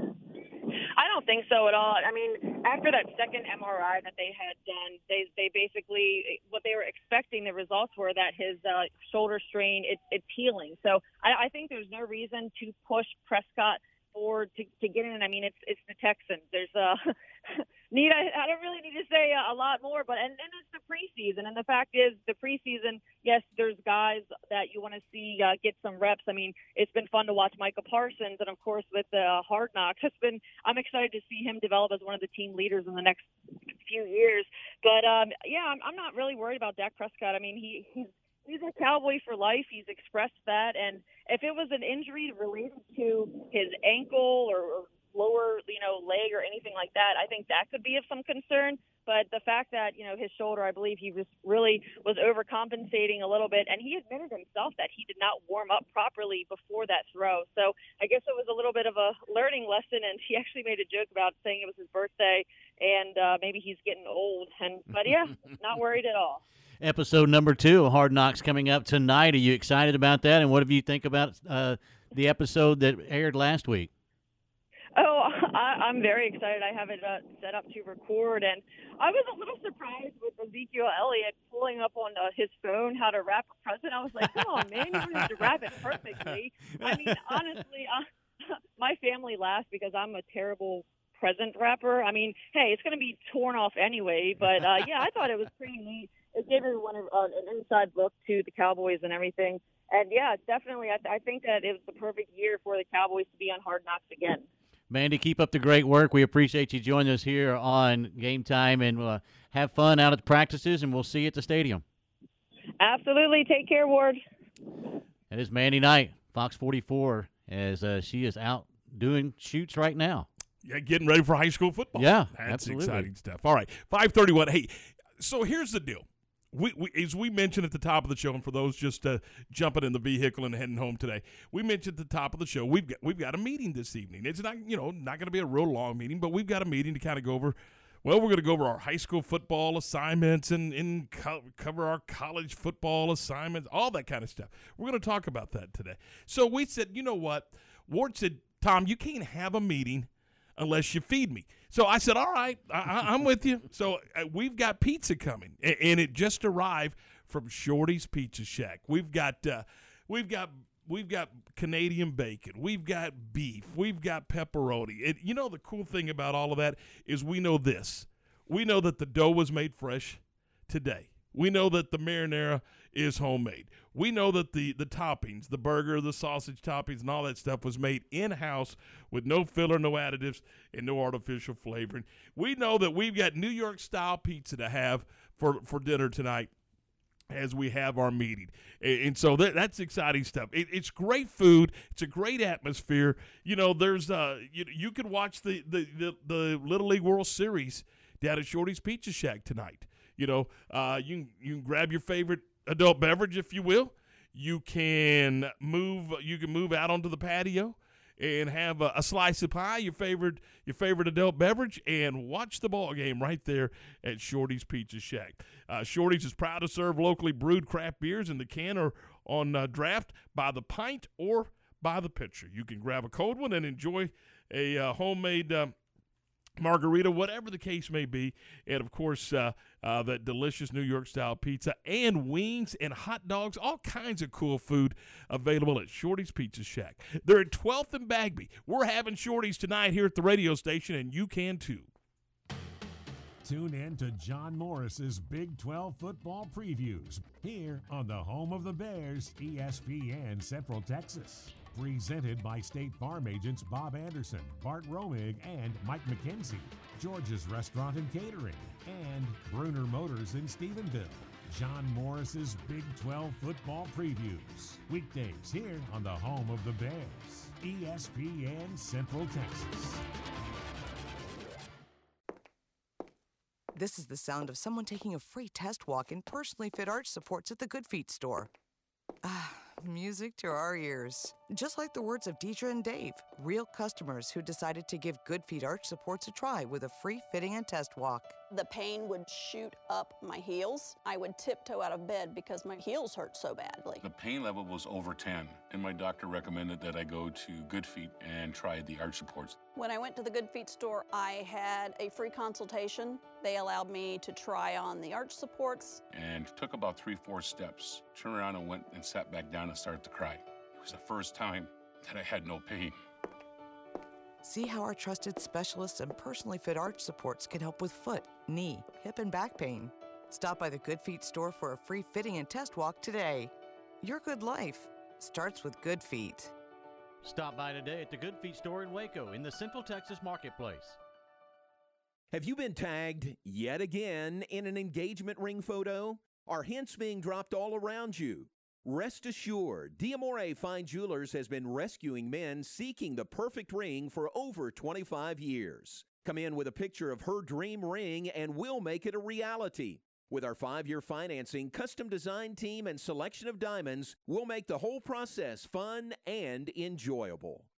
I don't think so at all. I mean, after that second MRI that they had done, they they basically what they were expecting the results were that his uh, shoulder strain it, it's healing. So I, I think there's no reason to push Prescott to, to get in. I mean, it's it's the Texans. There's a need I, I don't really need to say a, lot more, but and, and it's the preseason. And the fact is, the preseason, yes, there's guys that you want to see uh, get some reps. I mean, it's been fun to watch Micah Parsons, and of course with the uh, Hard Knocks, it's been. I'm excited to see him develop as one of the team leaders in the next few years. But um, yeah, I'm, I'm not really worried about Dak Prescott. I mean, he he's he's a cowboy for life. He's expressed that, and if it was an injury related to his ankle or, or lower, you know, leg or anything like that, I think that could be of some concern. But the fact that you know his shoulder, I believe he was really was overcompensating a little bit, and he admitted himself that he did not warm up properly before that throw. So I guess it was a little bit of a learning lesson, and he actually made a joke about saying it was his birthday and uh, maybe he's getting old. And but yeah, not worried at all. Episode number two of Hard Knocks coming up tonight. Are you excited about that? And what do you think about uh, the episode that aired last week? Oh, I, I'm very excited. I have it uh, set up to record, and I was a little surprised with Ezekiel Elliott pulling up on uh, his phone how to wrap a present. I was like, "Come on, man, you don't have to wrap it perfectly." I mean, honestly, uh, my family laughs because I'm a terrible present wrapper. I mean, hey, it's going to be torn off anyway, but uh, yeah, I thought it was pretty neat. It gave everyone uh, an inside look to the Cowboys and everything. And yeah, definitely, I, I think that it was the perfect year for the Cowboys to be on Hard Knocks again. Mandy, keep up the great work. We appreciate you joining us here on Game Time, and uh, have fun out at the practices, and we'll see you at the stadium. Absolutely. Take care, Ward. It is Mandy Knight, Fox 44, as uh, she is out doing shoots right now. Yeah, getting ready for high school football. Yeah, that's absolutely. exciting stuff. All right, five thirty-one. Hey, so here's the deal. We, we, as we mentioned at the top of the show, and for those just uh, jumping in the vehicle and heading home today, we mentioned at the top of the show we've got we've got a meeting this evening. It's not you know not going to be a real long meeting, but we've got a meeting to kind of go over Well, we're going to go over our high school football assignments and, and co- cover our college football assignments, all that kind of stuff. We're going to talk about that today. So we said, you know what? Ward said, Tom, you can't have a meeting unless you feed me. So I said, all right, I, am with you. So uh, we've got pizza coming, and, and, it just arrived from Shorty's Pizza Shack. We've got uh, we've got we've got Canadian bacon, we've got beef, we've got pepperoni. It, you know the cool thing about all of that is we know this. We know that the dough was made fresh today. We know that the marinara is homemade. We know that the the toppings, the burger, the sausage toppings, and all that stuff was made in house with no filler, no additives, and no artificial flavoring. We know that we've got New York style pizza to have for for dinner tonight as we have our meeting. And so that, that's exciting stuff. It, it's great food. It's a great atmosphere. You know, there's uh you, you can watch the, the, the, the Little League World Series down at Shorty's Pizza Shack tonight. You know, uh, you, you can grab your favorite adult beverage, if you will. You can move. You can move out onto the patio and have a, a, slice of pie, your favorite your favorite adult beverage, and watch the ball game right there at Shorty's Pizza Shack. Uh, Shorty's is proud to serve locally brewed craft beers in the can or on uh, draft by the pint or by the pitcher. You can grab a cold one and enjoy a uh, homemade uh, margarita, whatever the case may be. And of course, uh, uh, that delicious New York style pizza and wings and hot dogs, all kinds of cool food available at Shorty's Pizza Shack. They're at 12th and Bagby. We're having Shorty's tonight here at the radio station, and you can too. Tune in to John Morris's Big 12 football previews here on the home of the Bears, ESPN Central Texas. Presented by State Farm agents Bob Anderson, Bart Romig, and Mike McKenzie. George's Restaurant and Catering, and Bruner Motors in Stephenville. John Morris's Big 12 football previews. Weekdays here on the home of the Bears, ESPN Central Texas. This is the sound of someone taking a free test walk in personally fit arch supports at the Good Feet store. Ah music to our ears. Just like the words of Deidre and Dave, real customers who decided to give Good Feet Arch Supports a try with a free fitting and test walk. The pain would shoot up my heels. I would tiptoe out of bed because my heels hurt so badly. The pain level was over 10, and my doctor recommended that I go to Good Feet and try the arch supports. When I went to the Good Feet store, I had a free consultation. They allowed me to try on the arch supports. And took about three, four steps, turned around and went and sat back down and started to cry. It was the first time that I had no pain. See how our trusted specialists and personally fit arch supports can help with foot, knee, hip, and back pain. Stop by the Good Feet store for a free fitting and test walk today. Your good life starts with Good Feet. Stop by today at the Good Feet store in Waco in the Central Texas Marketplace. Have you been tagged yet again in an engagement ring photo? Are hints being dropped all around you? Rest assured, Diamore Fine Jewelers has been rescuing men seeking the perfect ring for over 25 years. Come in with a picture of her dream ring and we'll make it a reality. With our five year financing, custom design team, and selection of diamonds, we'll make the whole process fun and enjoyable.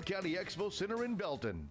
County Expo Center in Belton.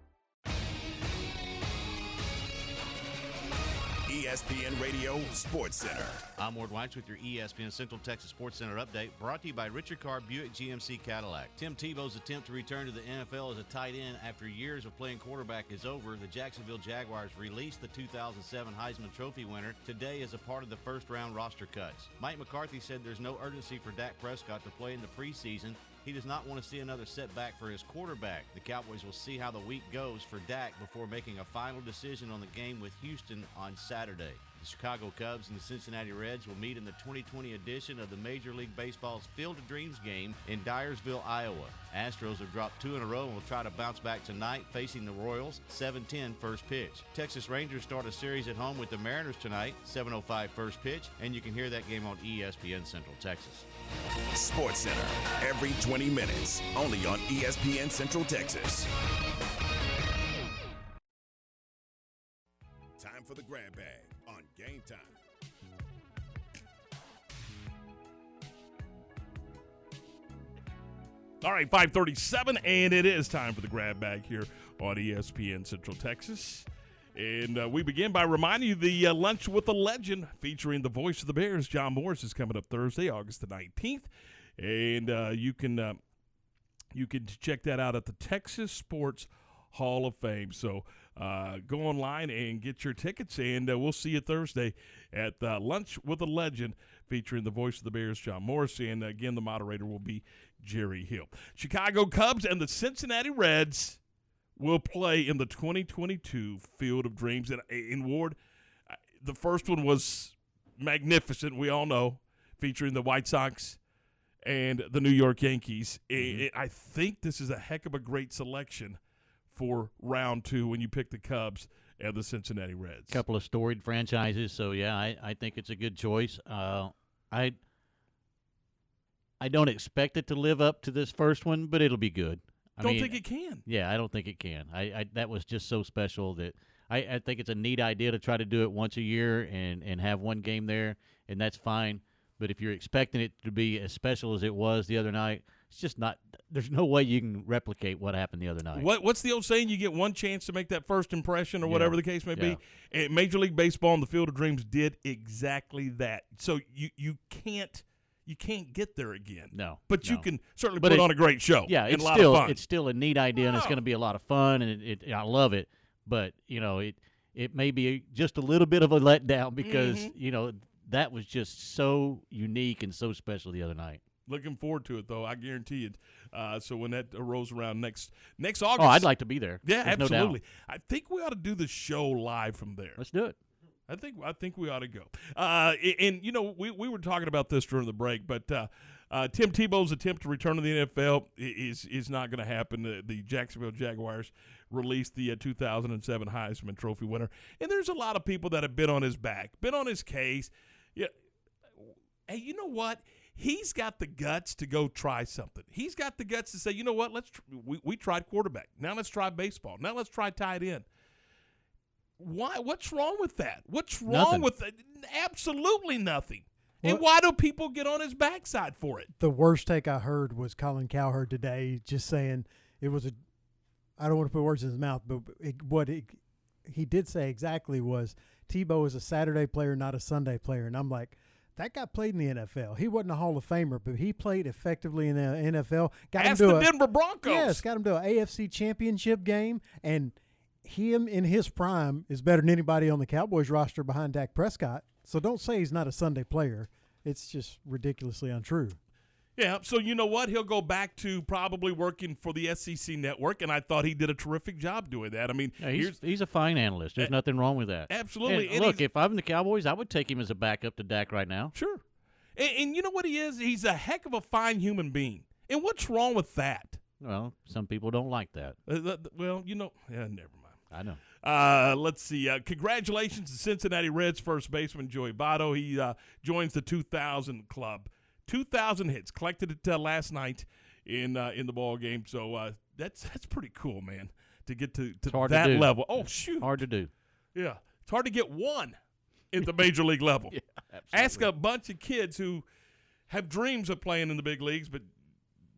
ESPN Radio Sports Center. I'm Ward Whites with your ESPN Central Texas Sports Center update, brought to you by Richard Carr Buick GMC Cadillac. Tim Tebow's attempt to return to the NFL as a tight end after years of playing quarterback is over. The Jacksonville Jaguars released the 2007 Heisman Trophy winner today as a part of the first round roster cuts. Mike McCarthy said there's no urgency for Dak Prescott to play in the preseason. He does not want to see another setback for his quarterback. The Cowboys will see how the week goes for Dak before making a final decision on the game with Houston on Saturday. The Chicago Cubs and the Cincinnati Reds will meet in the 2020 edition of the Major League Baseball's Field of Dreams game in Dyersville, Iowa. Astros have dropped two in a row and will try to bounce back tonight facing the Royals 7-10 first pitch. Texas Rangers start a series at home with the Mariners tonight 7:05 first pitch and you can hear that game on ESPN Central Texas. Sports Center, every 20 minutes, only on ESPN Central Texas. Time for the grab bag on game time. All right, 537, and it is time for the grab bag here on ESPN Central Texas. And uh, we begin by reminding you the uh, Lunch with a Legend featuring the voice of the Bears, John Morris, is coming up Thursday, August the 19th. And uh, you can uh, you can check that out at the Texas Sports Hall of Fame. So uh, go online and get your tickets, and uh, we'll see you Thursday at Lunch with a Legend featuring the voice of the Bears, John Morris. And again, the moderator will be Jerry Hill. Chicago Cubs and the Cincinnati Reds will play in the 2022 Field of Dreams. And in Ward, the first one was magnificent, we all know, featuring the White Sox and the New York Yankees. I- I think this is a heck of a great selection for round two when you pick the Cubs and the Cincinnati Reds. A couple of storied franchises. So yeah, I, I think it's a good choice. Uh, I I don't expect it to live up to this first one, but it'll be good. I Don't mean, think it can. Yeah, I don't think it can. I, I that was just so special that I, I think it's a neat idea to try to do it once a year and and have one game there, and that's fine. But if you're expecting it to be as special as it was the other night, it's just not. There's no way you can replicate what happened the other night. What what's the old saying? You get one chance to make that first impression, or Yeah. whatever the case may Yeah. be. And Major League Baseball and the Field of Dreams did exactly that. So you you can't you can't get there again. No, but you can certainly But put it- on a great show. Yeah, it's still it's still a neat idea, and it's going to be a lot of fun, and it, it I love it. But you know, it it may be just a little bit of a letdown because Mhm. you know that was just so unique and so special the other night. Looking forward to it, though. I guarantee it. Uh, so when that rolls around next next August, Oh, I'd like to be there. Yeah, There's no absolutely. I think we ought to do the show live from there. Let's do it. I think I think we ought to go. Uh, and, you know, we, we were talking about this during the break, but uh, uh, Tim Tebow's attempt to return to the NFL is is not going to happen. The, the Jacksonville Jaguars released the uh, 2007 Heisman Trophy winner, and there's a lot of people that have been on his back, been on his case. Yeah. Hey, you know what? He's got the guts to go try something. He's got the guts to say, you know what? Let's tr- we, we tried quarterback. Now let's try baseball. Now let's try tight end. Why? What's wrong with that? What's wrong Nothing. with that? Absolutely nothing. and why do people get on his backside for it? The worst take I heard was Colin Cowherd today, just saying it was a. I don't want to put words in his mouth, but it, what it, he did say exactly was Tebow is a Saturday player, not a Sunday player, and I'm like. That guy played in the NFL. He wasn't a Hall of Famer, but he played effectively in the NFL. Got Ask him to the a, Denver Broncos. Yes, got him to an AFC Championship game, and him in his prime is better than anybody on the Cowboys roster behind Dak Prescott. So don't say he's not a Sunday player. It's just ridiculously untrue. Yeah, so you know what? He'll go back to probably working for the SEC network, and I thought he did a terrific job doing that. I mean, Yeah, he's, he's a fine analyst. There's A- nothing wrong with that. Absolutely, And and look, if I'm the Cowboys, I would take him as a backup to Dak right now. Sure. And, and you know what he is? He's a heck of a fine human being. And what's wrong with that? Well, some people don't like that. Uh, th- th- well, you know, yeah, never mind. I know. Uh, let's see. Uh, congratulations to Cincinnati Reds first baseman Joey Votto. He uh, joins the 2,000 club. 2,000 hits collected it uh, last night in uh, in the ball game. So uh, that's that's pretty cool, man. To get to, to to that do. level. Oh shoot, Hard to do. yeah, it's hard to get one at the major league level. Ask a bunch of kids who have dreams of playing in the big leagues, but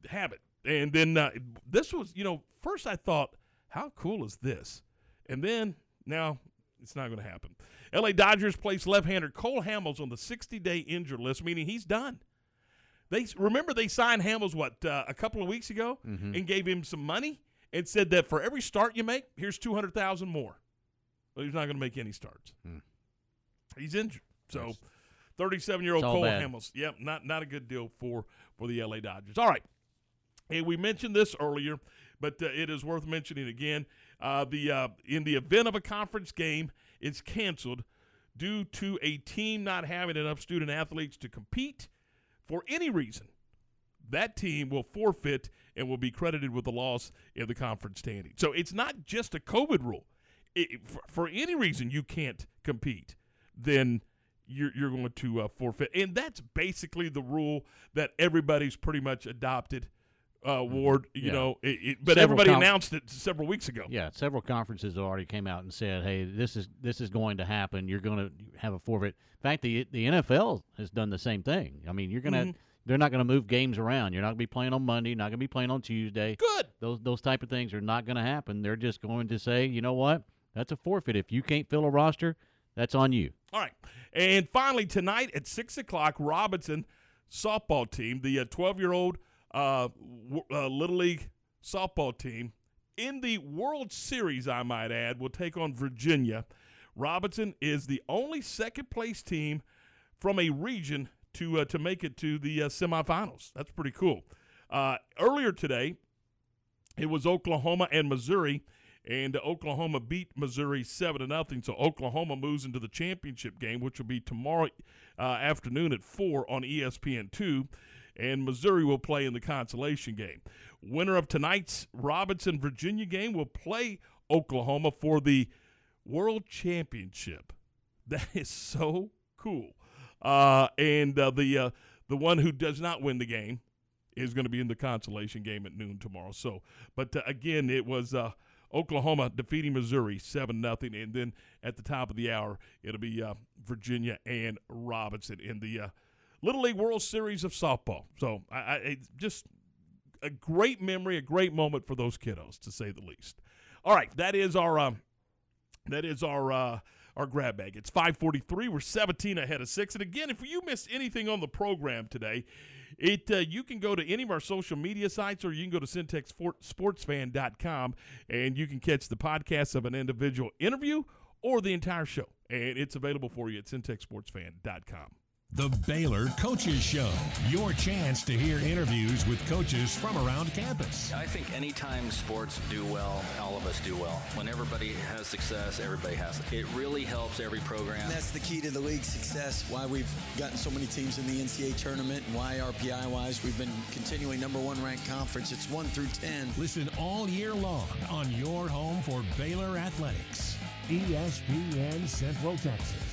have it. And then uh, this was, you know, first I thought, how cool is this? And then now, It's not going to happen. LA Dodgers placed left-hander Cole Hamels on the 60-day injured list, meaning he's done. They remember they signed Hamels what uh, a couple of weeks ago Mhm. and gave him some money and said that for every start you make, here's two hundred thousand more. Well, he's not going to make any starts. Hmm. He's injured. So, thirty-seven-year-old Cole bad. Hamels. Yep, not not a good deal for for the LA Dodgers. All right. And we mentioned this earlier, but uh, it is worth mentioning again. Uh, the uh, in the event of a conference game, it's canceled due to a team not having enough student athletes to compete for any reason. That team will forfeit and will be credited with the loss in the conference standing. So it's not just a COVID rule. It, for, for any reason you can't compete, then you're, you're going to uh, forfeit. And that's basically the rule that everybody's pretty much adopted. Uh, Ward, you Mm-hmm. Yeah. know, it, it, but Several everybody com- announced it several weeks ago. Yeah, several conferences have already came out and said, "Hey, this is this is going to happen. You're going to have a forfeit." In fact, the the NFL has done the same thing. I mean, you're going to Mhm. they're not going to move games around. You're not going to be playing on Monday. Not going to be playing on Tuesday. Good. Those those type of things are not going to happen. They're just going to say, you know what? That's a forfeit. If you can't fill a roster, that's on you. All right. And finally, tonight at 6 o'clock, Robinson softball team, the 12 year old uh, uh, Little League softball team, in the World Series, I might add, will take on Virginia. Robinson is the only second place team from a region to uh, to make it to the uh, semifinals. That's pretty cool. Uh, earlier today, it was Oklahoma and Missouri, and Oklahoma beat Missouri seven to nothing. So Oklahoma moves into the championship game, which will be tomorrow uh, afternoon at four on ESPN two, and Missouri will play in the consolation game. Winner of tonight's Robinson Virginia game will play Oklahoma for the World Championship. That is so cool. Uh, and uh, the uh, the one who does not win the game is going to be in the consolation game at noon tomorrow. So, but uh, again, it was uh, Oklahoma defeating Missouri seven nothing, and then at the top of the hour, it'll be uh, Virginia and Robinson in the uh, Little League World Series of softball. So, I, I just a great memory, a great moment for those kiddos, to say the least. All right, that is our um, that is our uh, our grab bag. It's 5:43. We're 17 ahead of six. And again, if you missed anything on the program today, it uh, you can go to any of our social media sites, or you can go to syntechsportsfan.com, and you can catch the podcast of an individual interview or the entire show, and it's available for you at syntechsportsfan.com. The Baylor Coaches Show, your chance to hear interviews with coaches from around campus. I think anytime sports do well, all of us do well. When everybody has success, everybody has it. It really helps every program. That's the key to the league's success, why we've gotten so many teams in the NCAA tournament, and why RPI wise we've been continuing number one ranked conference. It's one through 10. Listen all year long on your home for Baylor Athletics, ESPN Central Texas.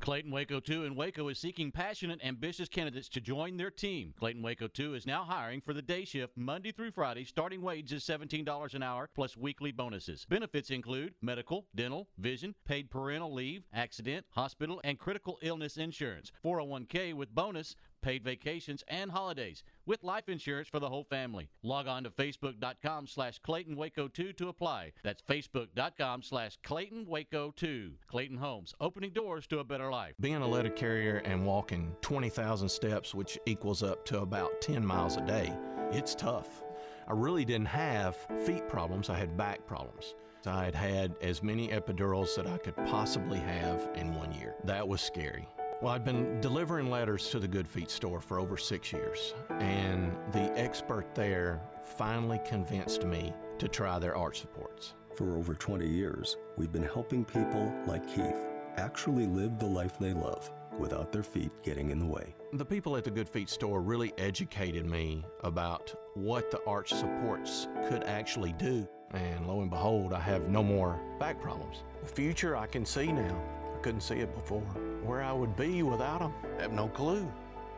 Clayton Waco 2 in Waco is seeking passionate, ambitious candidates to join their team. Clayton Waco 2 is now hiring for the day shift Monday through Friday. Starting wage is $17 an hour plus weekly bonuses. Benefits include medical, dental, vision, paid parental leave, accident, hospital, and critical illness insurance. 401k with bonus, paid vacations, and holidays with life insurance for the whole family. Log on to facebook.com slash Clayton Waco 2 to apply. That's facebook.com slash Clayton Waco 2. Clayton Homes, opening doors to a better life. Being a letter carrier and walking 20,000 steps, which equals up to about 10 miles a day, it's tough. I really didn't have feet problems, I had back problems. I had had as many epidurals that I could possibly have in one year. That was scary. Well, I've been delivering letters to the Good Feet store for over six years, and the expert there finally convinced me to try their arch supports. For over 20 years, we've been helping people like Keith actually live the life they love without their feet getting in the way. The people at the Good Feet store really educated me about what the arch supports could actually do. And lo and behold, I have no more back problems. The future I can see now. I couldn't see it before. Where I would be without them, I have no clue.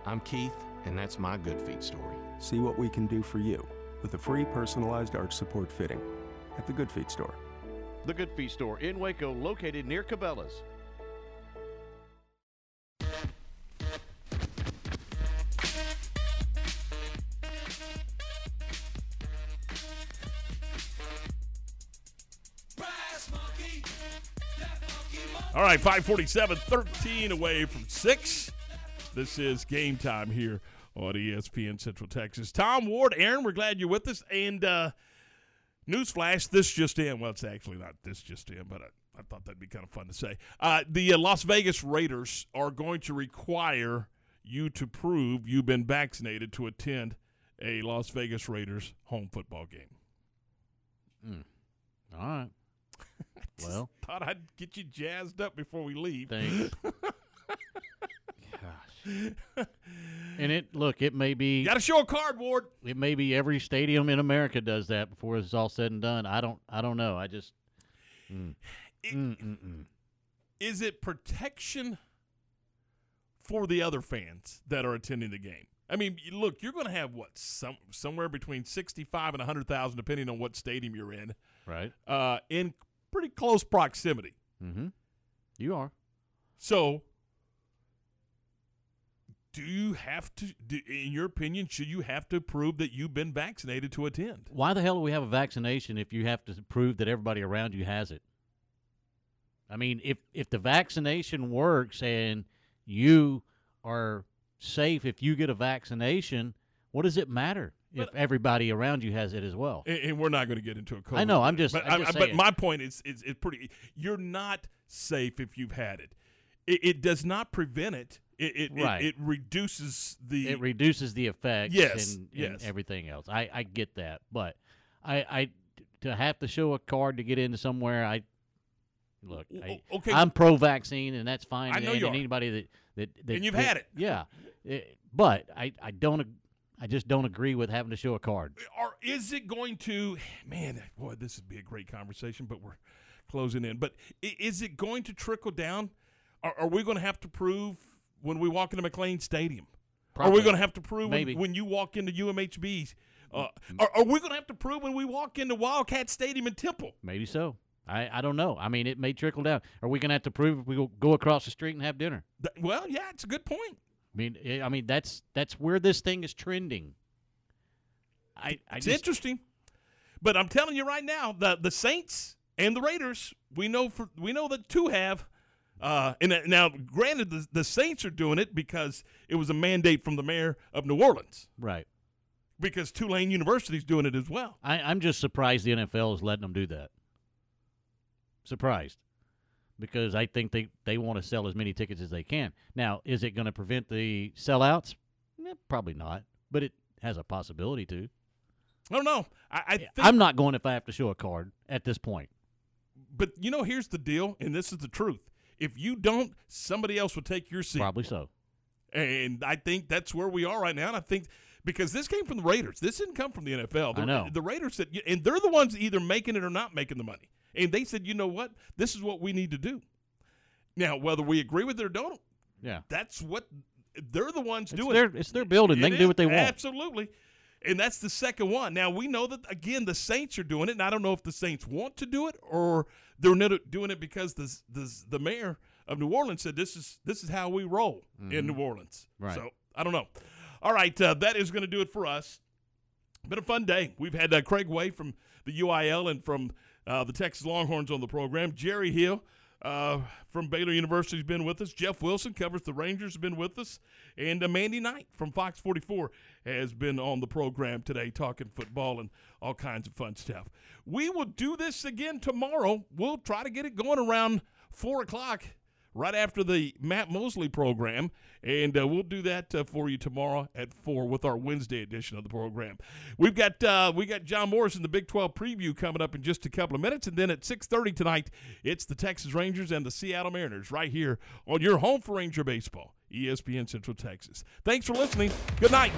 I'm Keith, and that's my Good Feet story. See what we can do for you with a free personalized arch support fitting at the Good Feet store. The Good Feet Store in Waco, located near Cabela's. All right, 547, 13 away from 6. This is game time here on ESPN Central Texas. Tom Ward, Aaron, we're glad you're with us. And uh, newsflash, this just in. Well, it's actually not this just in, but I, I thought that'd be kind of fun to say. Uh, the uh, Las Vegas Raiders are going to require you to prove you've been vaccinated to attend a Las Vegas Raiders home football game. Mm. All right. Well, Thought I'd get you jazzed up before we leave. Thanks. and it look, it may be Got to show a card, Ward. It may be every stadium in America does that before it's all said and done. I don't. I don't know. I just. Mm. Mm, mm, mm. is it protection for the other fans that are attending the game? I mean, look, you're going to have what some somewhere between sixty-five and hundred thousand, depending on what stadium you're in, Right. uh, in pretty close proximity. Mm-hmm. You are. So, do you have to? Do, in your opinion, should you have to prove that you've been vaccinated to attend? Why the hell do we have a vaccination if you have to prove that everybody around you has it? I mean, if if the vaccination works and you are safe if you get a vaccination, what does it matter if everybody around you has it as well? And, and we're not going to get into a COVID. I know, I'm just- But, I'm I- just I- but my point is, is, is pretty. You're not safe if you've had it. It, it does not prevent it. It it, it- Right. it reduces the. it reduces the effects Yes, and, and yes. everything else. I, I get that, but I, I to have to show a card to get into somewhere, I look. I, okay. I'm pro-vaccine, and that's fine. I and, know you and are. anybody that that, that And you've that- had it. yeah. It- but I, I don't. I just don't agree with having to show a card. or is it going to? Man, boy, this would be a great conversation, but we're closing in. But is it going to trickle down? Are, are we going to have to prove when we walk into McLane Stadium? Are we going to have to prove when, when you walk into UMHB? Uh, are, are we going to have to prove when we walk into Wildcat Stadium in Temple? Maybe so. I, I don't know. I mean, it may trickle down. Are we going to have to prove if we go, go across the street and have dinner? Well, yeah, it's a good point. I mean, eh, I mean that's that's where this thing is trending. I, I It's just, interesting, but I'm telling you right now, the the Saints and the Raiders, we know for we know that two have. Uh, and that- now, granted, the, the Saints are doing it because it was a mandate from the mayor of New Orleans. Right. Because Tulane University is doing it as well. I, I'm just surprised the NFL is letting them do that. Surprised. Because I think they, they want to sell as many tickets as they can. Now, is it going to prevent the sellouts? Eh, probably not, but it has a possibility to. I don't know. I, I think, I'm not going if I have to show a card at this point. but you know, here's the deal, and this is the truth. If you don't, somebody else will take your seat. Probably so. And I think that's where we are right now. And I think because this came from the Raiders, this didn't come from the NFL. The, I know. The Raiders said, and they're the ones either making it or not making the money. And they said, you know what? This is what we need to do. Now, whether we agree with it or don't, Yeah. that's what they're the ones It's doing. their, it. it's their building. They It can do what they want. Absolutely. And that's the second one. Now we know that again the Saints are doing it, and I don't know if the Saints want to do it or they're not doing it because the the, the mayor of New Orleans said this is this is how we roll in Mhm. New Orleans. Right. So I don't know. All right, uh, that is going to do it for us. Been a fun day. We've had uh, Craig Way from the UIL and from uh, the Texas Longhorns on the program. Jerry Hill uh, from Baylor University has been with us. Jeff Wilson covers the Rangers, has been with us. And uh, Mandy Knight from Fox 44 has been on the program today talking football and all kinds of fun stuff. We will do this again tomorrow. We'll try to get it going around 4 o'clock right after the Matt Mosley program, and uh, we'll do that uh, for you tomorrow at four with our Wednesday edition of the program. We've got uh, we got John Morris in the Big 12 preview coming up in just a couple of minutes, and then at 6:30 tonight, it's the Texas Rangers and the Seattle Mariners right here on your home for Ranger baseball, ESPN Central Texas. Thanks for listening. Good night.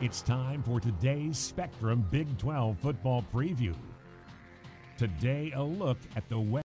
It's time for today's Spectrum Big 12 football preview. Today, a look at the West.